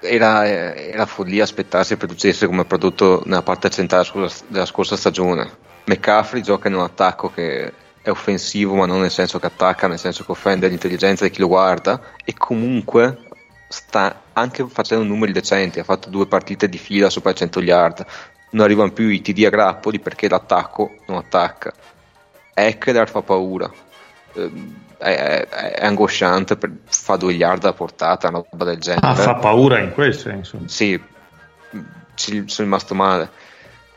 era, era follia aspettarsi producesse come prodotto nella parte centrale della scorsa stagione. McCaffrey gioca in un attacco che è offensivo, ma non nel senso che attacca, nel senso che offende l'intelligenza di chi lo guarda, e comunque sta anche facendo numeri decenti. Ha fatto due partite di fila sopra i 100 yard. Non arrivano più i TD a grappoli perché l'attacco non attacca. Eckler fa paura. Ehm, è, è, è angosciante, per, fa due yard a portata, una roba del genere. Ah, fa paura in quel senso. Sì, ci sono rimasto male.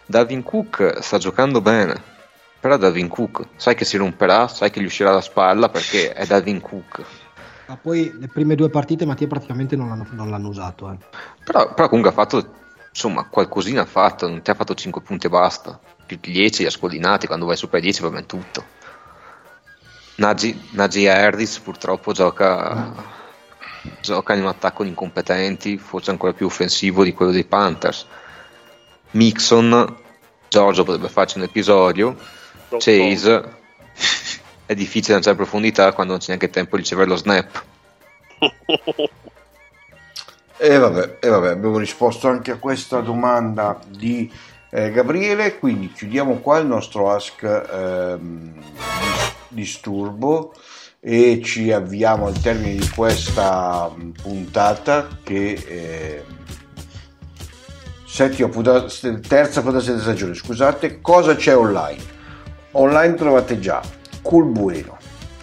Davin Cook sta giocando bene, però Davin Cook sai che si romperà, sai che gli uscirà la spalla perché è Davin Cook. Ma poi le prime due partite Mattia praticamente non l'hanno, non l'hanno usato. Eh. Però, però, comunque ha fatto, insomma, qualcosina ha fatto, non ti ha fatto 5 punti e basta. Più 10 li ha scollinati, quando vai sopra i 10 va bene tutto. Nagy, Nagy Harris purtroppo gioca, gioca in un attacco di incompetenti, forse ancora più offensivo di quello dei Panthers. Mixon, Giorgio potrebbe farci un episodio, Chase è difficile lanciare profondità quando non c'è neanche tempo di ricevere lo snap. E vabbè, e vabbè, abbiamo risposto anche a questa domanda di eh, Gabriele, quindi chiudiamo qua il nostro Ask ehm, disturbo e ci avviamo al termine di questa puntata che eh, settima puntata, terza puntata della stagione. Scusate cosa c'è online? Online trovate già Cool Bueno.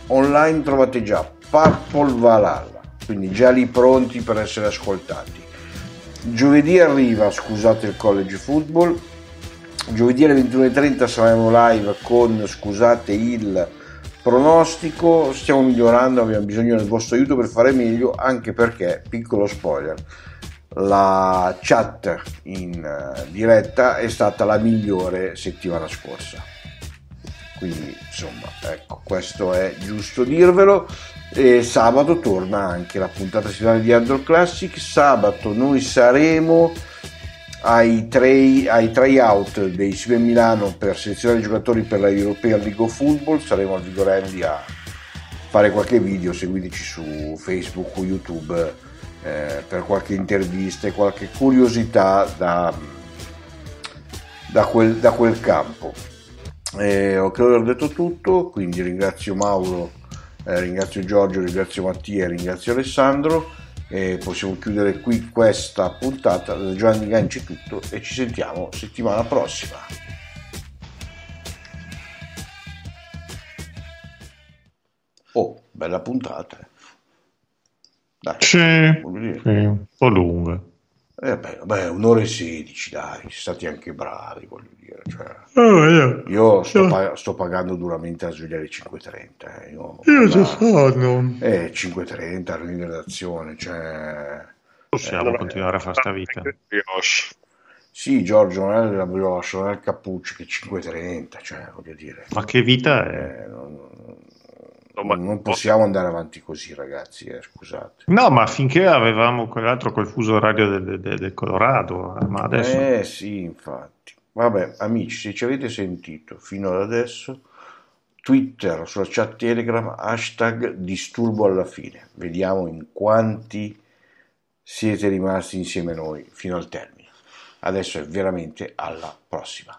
Online trovate già Purple Valhalla quindi già lì pronti per essere ascoltati. Giovedì arriva scusate il college football giovedì alle 21.30 saremo live con scusate il pronostico. Stiamo migliorando abbiamo bisogno del vostro aiuto per fare meglio anche perché piccolo spoiler la chat in eh, diretta è stata la migliore settimana scorsa quindi insomma ecco questo è giusto dirvelo. E sabato torna anche la puntata settimanale di Android Classic. Sabato noi saremo ai, tray, ai tryout dei Sive Milano per selezionare i giocatori per la European League of Football. Saremo al Vigorelli a fare qualche video seguiteci su Facebook o YouTube eh, per qualche intervista e qualche curiosità da, da, quel, da quel campo eh, ho credo di aver detto tutto quindi ringrazio Mauro eh, ringrazio Giorgio ringrazio Mattia ringrazio Alessandro. E possiamo chiudere qui questa puntata. Da Giovanni Ganci tutto e ci sentiamo settimana prossima. Oh bella puntata dai, sì, sì, un po' lunga eh beh, beh, un'ora e sedici, dai, siete stati anche bravi, voglio dire. Cioè, oh, io sto, pag- sto, pagando duramente a svegliare 5.30. Eh. Io, io ci sono. Eh, 5.30, in redazione, cioè... Possiamo eh, continuare a fare sta vita. Sì, Giorgio, non è la brioche, non è il cappuccio, che 5.30, cioè, voglio dire. Ma che vita è? Eh, non, No, non possiamo andare avanti così, ragazzi. Eh, scusate. No, ma finché avevamo quell'altro col fuso orario del, del, del, Colorado, ma adesso. Eh sì, infatti. Vabbè, amici, se ci avete sentito fino ad adesso, Twitter, sulla chat Telegram, hashtag disturbo alla fine. Vediamo in quanti siete rimasti insieme a noi fino al termine. Adesso è veramente alla prossima.